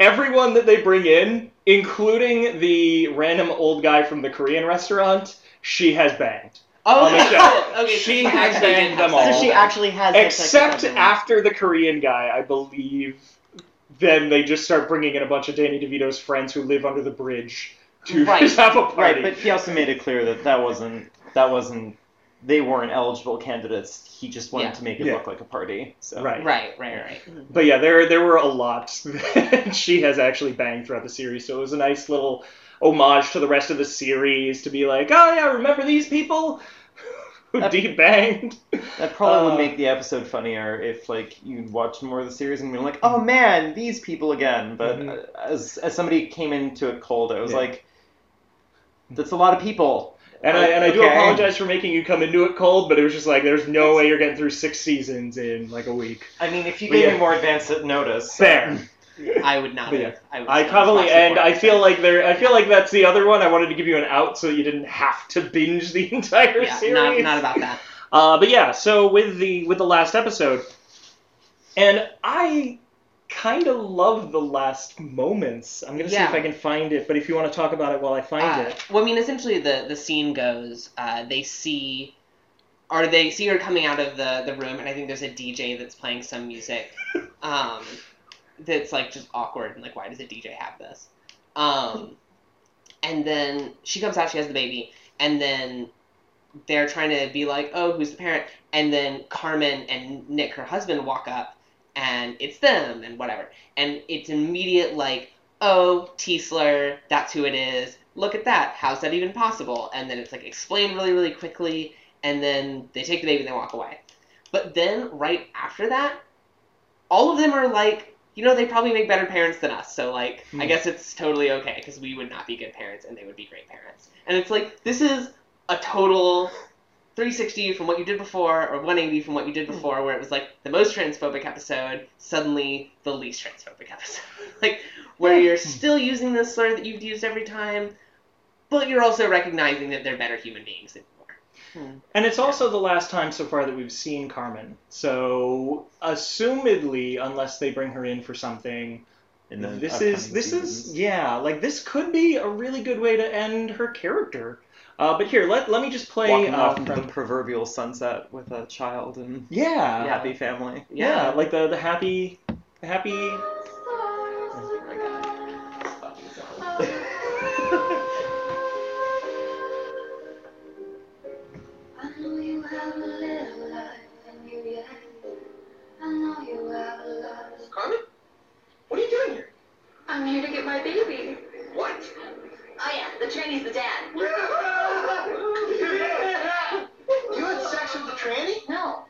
Speaker 1: everyone that they bring in, including the random old guy from the Korean restaurant, she has banged.
Speaker 3: Oh,
Speaker 1: on the
Speaker 3: okay,
Speaker 1: show.
Speaker 3: cool. Okay, so
Speaker 1: She
Speaker 3: she
Speaker 1: has
Speaker 3: actually
Speaker 1: banged them
Speaker 3: sex
Speaker 1: all.
Speaker 4: So she actually has. had sex with
Speaker 1: Except
Speaker 4: everyone.
Speaker 1: after the Korean guy, I believe. Then they just start bringing in a bunch of Danny DeVito's friends who live under the bridge to
Speaker 3: Right.
Speaker 1: just have a party.
Speaker 2: right, but he also made it clear that that wasn't that wasn't they weren't eligible candidates. He just wanted
Speaker 3: Yeah.
Speaker 2: to make it
Speaker 1: Yeah.
Speaker 2: look like a party. So
Speaker 1: Right.
Speaker 3: Right, right, right.
Speaker 1: But yeah, there there were a lot that she has actually banged throughout the series, so it was a nice little homage to the rest of the series to be like, oh yeah, remember these people who
Speaker 2: That-
Speaker 1: deep banged?
Speaker 2: That probably
Speaker 1: Uh,
Speaker 2: would make the episode funnier if like you'd watch more of the series and be like, oh man, these people again. But
Speaker 1: Mhm.
Speaker 2: uh, as as somebody came into it cold, I was
Speaker 1: Yeah.
Speaker 2: like, that's a lot of people.
Speaker 1: And I and I do
Speaker 2: Okay.
Speaker 1: apologize for making you come into it cold, but it was just like there's no way you're getting through six seasons in like a week.
Speaker 2: I mean, if you
Speaker 1: But
Speaker 2: gave
Speaker 1: yeah.
Speaker 2: me more advance notice,
Speaker 1: Fair.
Speaker 3: I would not.
Speaker 1: But yeah.
Speaker 3: I, would
Speaker 1: I
Speaker 3: not
Speaker 1: probably and. I feel like there I feel like that's the other one. I wanted to give you an out so that you didn't have to binge the entire
Speaker 3: yeah,
Speaker 1: series.
Speaker 3: not, not about that.
Speaker 1: Uh, but yeah, so with the with the last episode, and I kind of love the last moments. I'm gonna see
Speaker 3: Yeah.
Speaker 1: if I can find it. But if you want to talk about it while I find
Speaker 3: Uh,
Speaker 1: it,
Speaker 3: well, I mean, essentially, the the scene goes. Uh, they see, or they see her coming out of the the room, and I think there's a DJ that's playing some music. Um, that's like just awkward and like, why does a DJ have this? Um, and then she comes out, she has the baby, and then they're trying to be like, oh, who's the parent? And then Carmen and Nick, her husband, walk up, and it's them, and whatever. And it's immediate like, oh, Tiesler, that's who it is. look at that. How's that even possible? And then it's like explained really, really quickly, and then they take the baby and they walk away. But then right after that, all of them are like, you know, they probably make better parents than us. So like, I
Speaker 1: Hmm.
Speaker 3: guess it's totally okay because we would not be good parents and they would be great parents. And it's like this is a total 360 from what you did before or 180 from what you did hmm. before where it was like the most transphobic episode suddenly the least transphobic episode. Like where you're hmm. still using the slur that you've used every time but you're also recognizing that they're better human beings than you are. Hmm.
Speaker 1: And it's also the last time so far that we've seen Carmen. So, assumedly, unless they bring her in for something,
Speaker 2: In the
Speaker 1: this is this is yeah, like this could be a really good way to end her character. Uh, but here, let let me just play
Speaker 2: walking
Speaker 1: uh,
Speaker 2: off
Speaker 1: from
Speaker 2: the proproverbial sunset with a child and
Speaker 1: yeah,
Speaker 2: happy family.
Speaker 1: yeah, like the the happy the happy.
Speaker 3: my god this fucking song.
Speaker 6: I know you have a little life in you yet. I know you have a lot.
Speaker 5: Carmen? What are you doing here?
Speaker 6: I'm here to get my baby.
Speaker 5: What?
Speaker 6: Oh yeah, the tranny's the dad.
Speaker 5: You had sex with the tranny?
Speaker 6: No,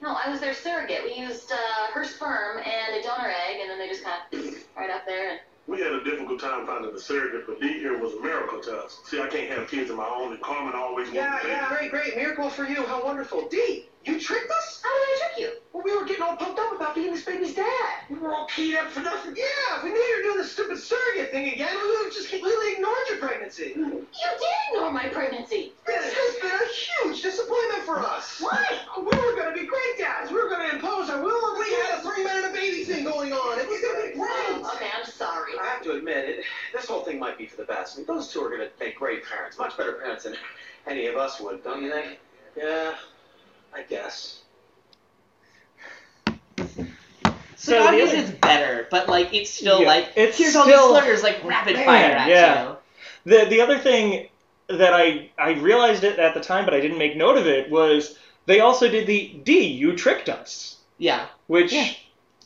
Speaker 6: no, I was their surrogate. We used uh, her sperm and a donor egg, and then they just kind of right up there. And
Speaker 7: We had a difficult time finding the surrogate, but Dee here was a miracle to us. See, I can't have kids of my own, and Carmen always
Speaker 5: Yeah,
Speaker 7: wanted
Speaker 5: yeah, great, great. Miracle for you. How wonderful. Dee, you tricked us?
Speaker 6: how did I trick you?
Speaker 5: Well, we were getting all pumped up about being this baby's dad. We were all keyed up for nothing. Yeah, if we knew you were doing this stupid surrogate thing again, we would have just completely ignored your pregnancy.
Speaker 6: You did ignore my pregnancy.
Speaker 5: This has been a huge disappointment for us.
Speaker 6: Why?
Speaker 5: We were going to be great dads. We were going to impose our will, and we had a three men and a baby thing going on. It was going to be great.
Speaker 6: Oh, okay, I'm sorry.
Speaker 8: I have to admit, it, this whole thing might be for the best. I mean, those two are going to make great parents, much better parents than any of us would, don't you think? Yeah, I guess.
Speaker 3: so,
Speaker 1: the
Speaker 3: obviously
Speaker 1: other-
Speaker 3: it's better but like it's still
Speaker 1: Yeah,
Speaker 3: like
Speaker 1: it's
Speaker 3: here's all
Speaker 1: still-
Speaker 3: these slurs like rapid
Speaker 1: Man,
Speaker 3: fire at
Speaker 1: yeah.
Speaker 3: you
Speaker 1: The the other thing that I I realized it at the time, but I didn't make note of it was they also did the Dee. You tricked us,
Speaker 3: yeah
Speaker 1: which.
Speaker 3: Yeah.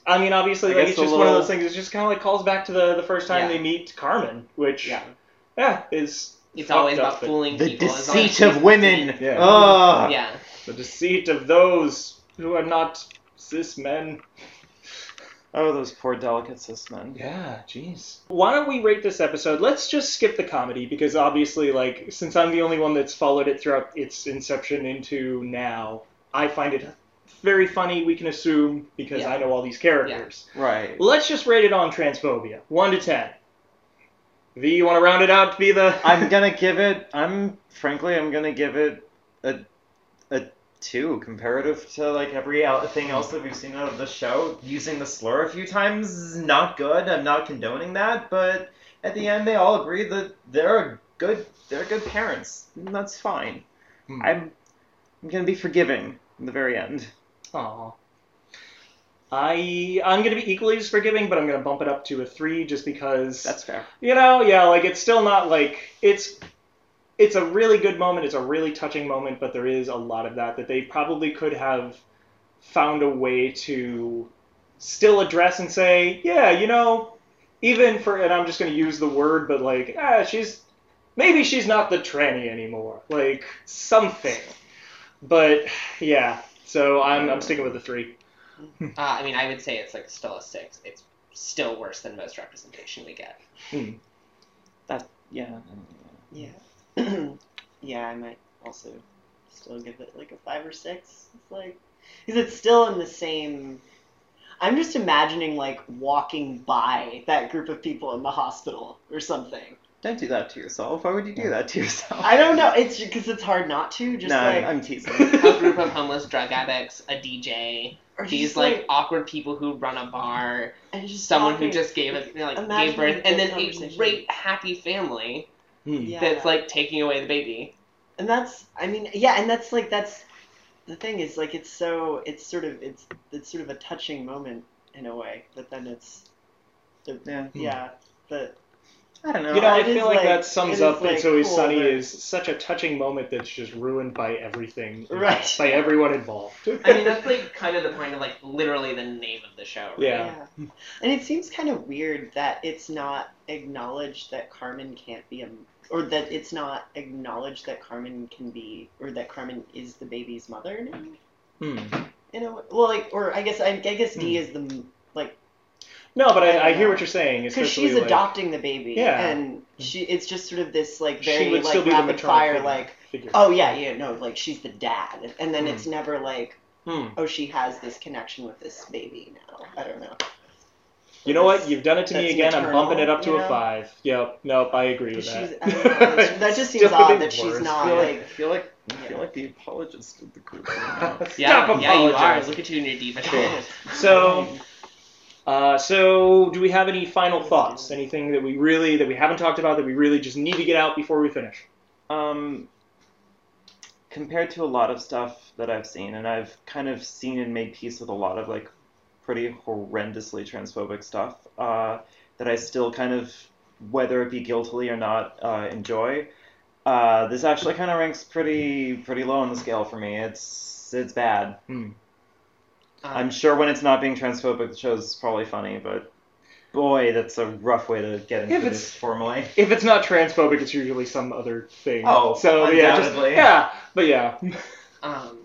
Speaker 1: I mean, obviously,
Speaker 2: I
Speaker 1: like
Speaker 2: guess
Speaker 1: it's
Speaker 2: a
Speaker 1: just one of
Speaker 2: little-
Speaker 1: those things. It just kind of like calls back to the the first time
Speaker 3: Yeah.
Speaker 1: they meet Carmen, which
Speaker 3: yeah
Speaker 1: yeah is
Speaker 3: it's
Speaker 1: fucked
Speaker 3: always
Speaker 1: up,
Speaker 3: about
Speaker 1: but-
Speaker 3: fooling
Speaker 2: The
Speaker 3: people as long
Speaker 2: deceit of women.
Speaker 3: deceit.
Speaker 1: Yeah.
Speaker 2: Ugh.
Speaker 3: yeah
Speaker 1: the deceit of those who are not cis men.
Speaker 2: Oh, those poor delicate cis men.
Speaker 1: Yeah, jeez. Why don't we rate this episode? Let's just skip the comedy because obviously, like, since I'm the only one that's followed it throughout its inception into now, I find it very funny. We can assume because
Speaker 3: Yeah.
Speaker 1: I know all these characters.
Speaker 2: Right.
Speaker 1: Let's just rate it on transphobia, one to ten. V, you want to round it out to be the?
Speaker 2: I'm gonna give it. I'm frankly, I'm gonna give it a a two comparative to like every out- thing else that we've seen out of the show. Using the slur a few times is not good. I'm not condoning that, but at the end, they all agree that they're good. They're good parents. And that's fine.
Speaker 1: Hmm.
Speaker 2: I'm I'm gonna be forgiving in the very end.
Speaker 1: Aw. I I'm gonna be equally as forgiving, but I'm gonna bump it up to a three just because
Speaker 2: That's fair.
Speaker 1: you know, yeah, like it's still not like it's it's a really good moment, it's a really touching moment, but there is a lot of that that they probably could have found a way to still address and say, yeah, you know, even for and I'm just gonna use the word, but like, ah, she's maybe she's not the tranny anymore. Like something. But yeah, so I'm I'm sticking with the three.
Speaker 3: Uh, I mean, I would say it's like still a six. It's still worse than most representation we get.
Speaker 2: That, yeah.
Speaker 4: Yeah. yeah, I might also still give it like a five or six. It's like, because it's still in the same. I'm just imagining like walking by that group of people in the hospital or something.
Speaker 2: Don't do that to yourself. Why would you do that to yourself?
Speaker 4: I don't know. It's because it's hard not to. Just
Speaker 2: no,
Speaker 4: like
Speaker 2: I'm teasing.
Speaker 3: A group of homeless drug addicts, a DJ,
Speaker 4: or
Speaker 3: these
Speaker 4: just,
Speaker 3: like, awkward people who run a bar,
Speaker 4: and just
Speaker 3: someone
Speaker 4: talking.
Speaker 3: who just gave a, you know, like
Speaker 4: Imagine
Speaker 3: gave birth, and then a great happy family
Speaker 1: Hmm.
Speaker 4: yeah.
Speaker 3: that's like taking away the baby.
Speaker 4: and that's I mean yeah, and that's like that's the thing is like it's so it's sort of it's it's sort of a touching moment in a way, but then it's the
Speaker 2: Yeah.
Speaker 4: yeah the
Speaker 2: I don't know.
Speaker 1: You know, I
Speaker 4: it is
Speaker 1: feel like,
Speaker 4: like-
Speaker 1: that sums
Speaker 4: it
Speaker 1: up
Speaker 4: is, like,
Speaker 1: It's Always
Speaker 4: cool
Speaker 1: Sunny is such a touching moment that's just ruined by everything.
Speaker 4: Right.
Speaker 1: By everyone involved.
Speaker 3: I mean, that's like kind of the point of like literally the name of the show. Right?
Speaker 1: Yeah.
Speaker 4: And it seems kind of weird that it's not acknowledged that Carmen can't be a or that it's not acknowledged that Carmen can be or that Carmen is the baby's mother now.
Speaker 1: Hmm.
Speaker 4: You know, well, like, or I guess I, I guess D
Speaker 1: Hmm.
Speaker 4: is the like
Speaker 1: No, but
Speaker 4: I
Speaker 1: I, I hear what you're saying.
Speaker 4: because she's
Speaker 1: like,
Speaker 4: adopting the baby,
Speaker 1: Yeah.
Speaker 4: and she it's just sort of this like
Speaker 1: she
Speaker 4: very
Speaker 1: would
Speaker 4: like
Speaker 1: still be
Speaker 4: rapid
Speaker 1: maternal
Speaker 4: fire
Speaker 1: figure-
Speaker 4: like
Speaker 1: figure.
Speaker 4: oh yeah yeah no like she's the dad, and then
Speaker 1: Hmm.
Speaker 4: it's never like
Speaker 1: Hmm.
Speaker 4: oh she has this connection with this baby now. I don't know.
Speaker 1: You know what? You've done it to me
Speaker 4: That's
Speaker 1: again. I'm bumping it up to
Speaker 4: you
Speaker 1: a five. Yep. Nope. I agree with that.
Speaker 4: I know, that just seems
Speaker 1: Still
Speaker 4: odd that she's
Speaker 1: worse.
Speaker 2: I
Speaker 4: not
Speaker 2: feel like, I
Speaker 4: like
Speaker 2: feel like I
Speaker 4: Yeah.
Speaker 2: feel like the apologist of the group.
Speaker 3: Yeah,
Speaker 1: Stop
Speaker 3: yeah, you are. Look at you in your diva
Speaker 1: Cool. So, uh, so do we have any final thoughts? Anything that we really that we haven't talked about that we really just need to get out before we finish?
Speaker 2: Um, compared to a lot of stuff that I've seen, and I've kind of seen and made peace with a lot of like pretty horrendously transphobic stuff uh, that I still kind of, whether it be guiltily or not, uh, enjoy. Uh, this actually kind of ranks pretty pretty low on the scale for me. It's it's bad.
Speaker 3: Um,
Speaker 2: I'm sure when it's not being transphobic, the show's probably funny, but boy, that's a rough way to get into
Speaker 1: If it's-
Speaker 2: this formally.
Speaker 1: If it's not transphobic, it's usually some other thing.
Speaker 2: Oh,
Speaker 1: so yeah, just, yeah, but yeah.
Speaker 3: Um,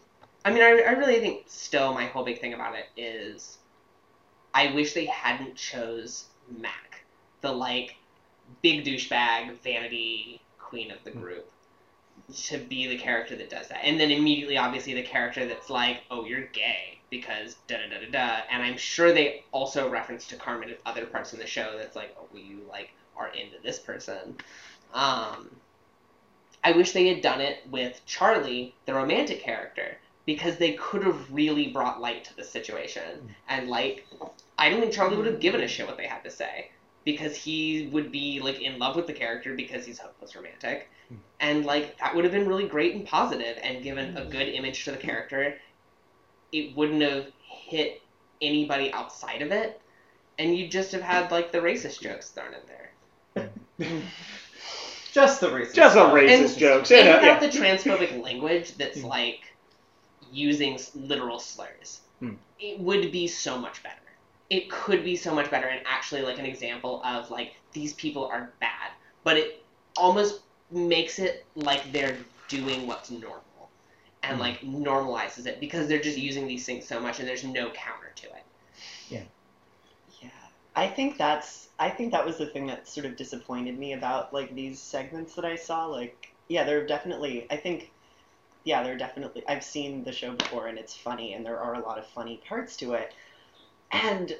Speaker 3: I mean, I, I really think still my whole big thing about it is I wish they hadn't chose Mac, the like big douchebag vanity queen of the group, to be the character that does that, and then immediately, obviously, the character that's like, oh, you're gay because da da da da da, and I'm sure they also reference to Carmen at other parts in the show that's like, oh, well, you like are into this person. Um, I wish they had done it with Charlie, the romantic character, because they could have really brought light to the situation. And like, I don't think Charlie would have given a shit what they had to say, because he would be like in love with the character because he's hopeless romantic, and like that would have been really great and positive and given a good image to the character. It wouldn't have hit anybody outside of it, and you'd just have had like the racist jokes thrown in there.
Speaker 2: Just the racist.
Speaker 1: Just
Speaker 2: the
Speaker 1: racist
Speaker 3: And-
Speaker 1: jokes.
Speaker 3: And
Speaker 1: Yeah,
Speaker 3: without
Speaker 1: yeah.
Speaker 3: the transphobic language that's like using literal slurs,
Speaker 1: Hmm.
Speaker 3: it would be so much better. It could be so much better and actually like an example of like these people are bad, but it almost makes it like they're doing what's normal and
Speaker 1: Hmm.
Speaker 3: like normalizes it because they're just using these things so much and there's no counter to it.
Speaker 4: Yeah, Yeah. I think that's. I think that was the thing that sort of disappointed me about like these segments that I saw. Like, yeah, they're definitely. I think, yeah, they're definitely. I've seen the show before, and it's funny, and there are a lot of funny parts to it, and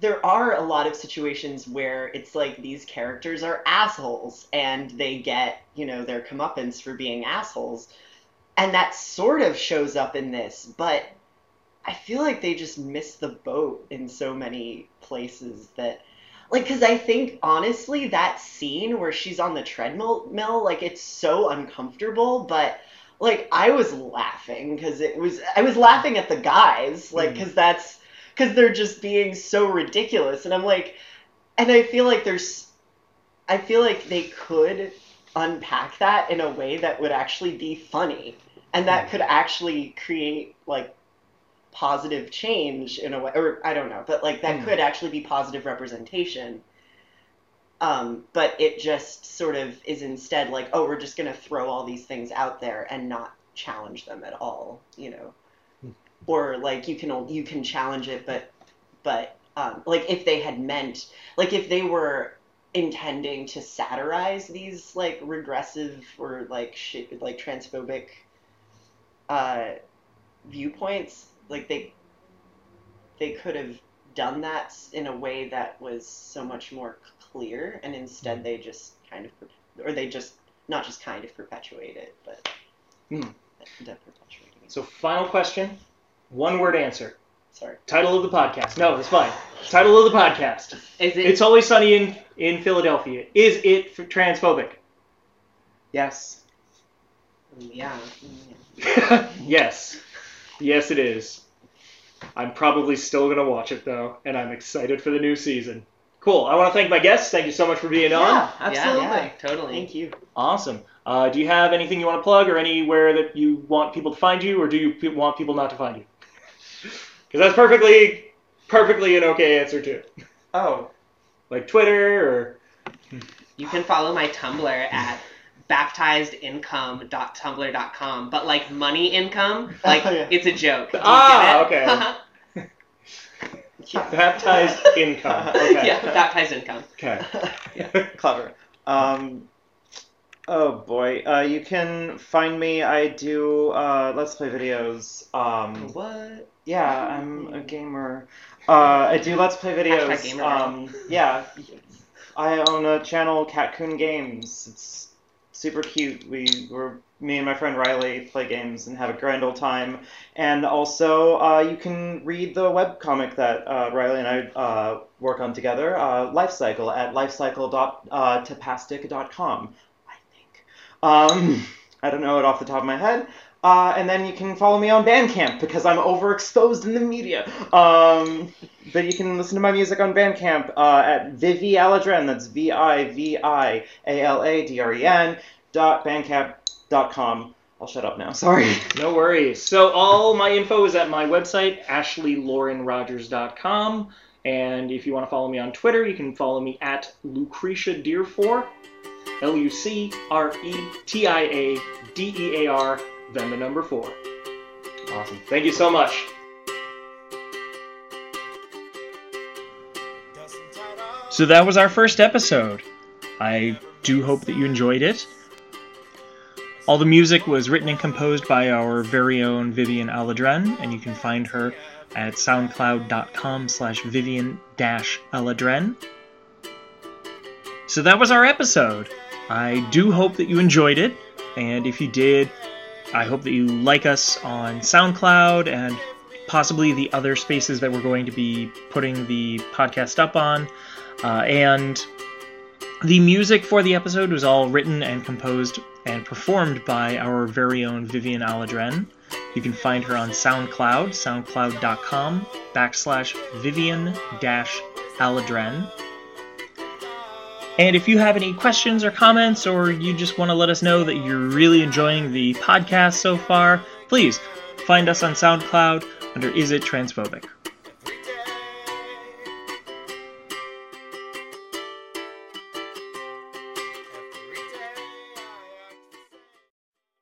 Speaker 4: there are a lot of situations where it's like these characters are assholes, and they get you know their comeuppance for being assholes, and that sort of shows up in this, but I feel like they just missed the boat in so many places that like cuz I think honestly that scene where she's on the treadmill mill like it's so uncomfortable but like I was laughing cuz it was I was laughing at the guys like
Speaker 1: Mhm.
Speaker 4: cuz that's cuz they're just being so ridiculous and I'm like and I feel like there's I feel like they could unpack that in a way that would actually be funny and that could actually create like positive change in a way or i don't know but like that
Speaker 1: Hmm.
Speaker 4: could actually be positive representation um, but it just sort of is instead like oh we're just going to throw all these things out there and not challenge them at all you know
Speaker 1: Hmm.
Speaker 4: or like you can you can challenge it but but um, like if they had meant like if they were intending to satirize these like regressive or like shit like transphobic uh viewpoints like they they could have done that in a way that was so much more clear and instead they just kind of or they just not just kind of perpetuate it but
Speaker 1: Hmm.
Speaker 4: end up perpetuating it
Speaker 1: So final question, one word answer.
Speaker 4: sorry
Speaker 1: Title of the podcast. No, it's fine. Title of the podcast.
Speaker 3: Is it
Speaker 1: It's always sunny in in Philadelphia. Is it f- transphobic?
Speaker 2: Yes.
Speaker 3: Yeah.
Speaker 1: yes. Yes, it is. I'm probably still gonna watch it though, and I'm excited for the new season. Cool. I want to thank my guests. Thank you so much for being on.
Speaker 2: Yeah, absolutely.
Speaker 3: Yeah, totally.
Speaker 4: Thank you.
Speaker 1: Awesome. Uh, do you have anything you want to plug or anywhere that you want people to find you, or do you pe- want people not to find you? Because that's perfectly, perfectly an okay answer too.
Speaker 2: Oh,
Speaker 1: Like Twitter or
Speaker 3: You can follow my Tumblr at baptizedincome.tumblr.com, but like money income, like
Speaker 4: Oh, yeah.
Speaker 3: it's a joke. Do you
Speaker 1: Ah,
Speaker 3: get it?
Speaker 1: baptized income. Okay.
Speaker 3: yeah, baptized income.
Speaker 1: Okay. yeah.
Speaker 2: clever. Um, oh boy, uh, you can find me. I do uh, let's play videos. Um,
Speaker 3: What?
Speaker 2: yeah, I'm a gamer. Uh, I do let's play videos.
Speaker 3: Gamer.
Speaker 2: Um, yeah, I own a channel, Catcoon Games. It's super cute. We were me and my friend Riley play games and have a grand old time. And also, uh, you can read the webcomic that uh, Riley and I uh, work on together, uh, Lifecycle, at lifecycle.tapastic.com, I think. Um, I don't know it off the top of my head. Uh, and then you can follow me on Bandcamp because I'm overexposed in the media. Um, but you can listen to my music on Bandcamp uh, at Vivi Aladren. That's V I V I A L A D R E N dot bandcamp dot com. I'll shut up now. Sorry.
Speaker 1: No worries. So all my info is at my website, ashleylaurenrogers.com. And if you want to follow me on Twitter, you can follow me at Lucretia Dearfor, L U C R E T I A D E A R, then the number four. Awesome. Thank you so much. So that was our first episode. I do hope that you enjoyed it. All the music was written and composed by our very own Vivian Aladren, and you can find her at soundcloud.com slash vivian dash aladren. So that was our episode. I do hope that you enjoyed it, and if you did, I hope that you like us on SoundCloud and possibly the other spaces that we're going to be putting the podcast up on. Uh, and the music for the episode was all written and composed and performed by our very own Vivian Aladren. You can find her on SoundCloud, soundcloud.com backslash Vivian dash Aladren. And if you have any questions or comments, or you just want to let us know that you're really enjoying the podcast so far, please find us on SoundCloud under Is It Transphobic?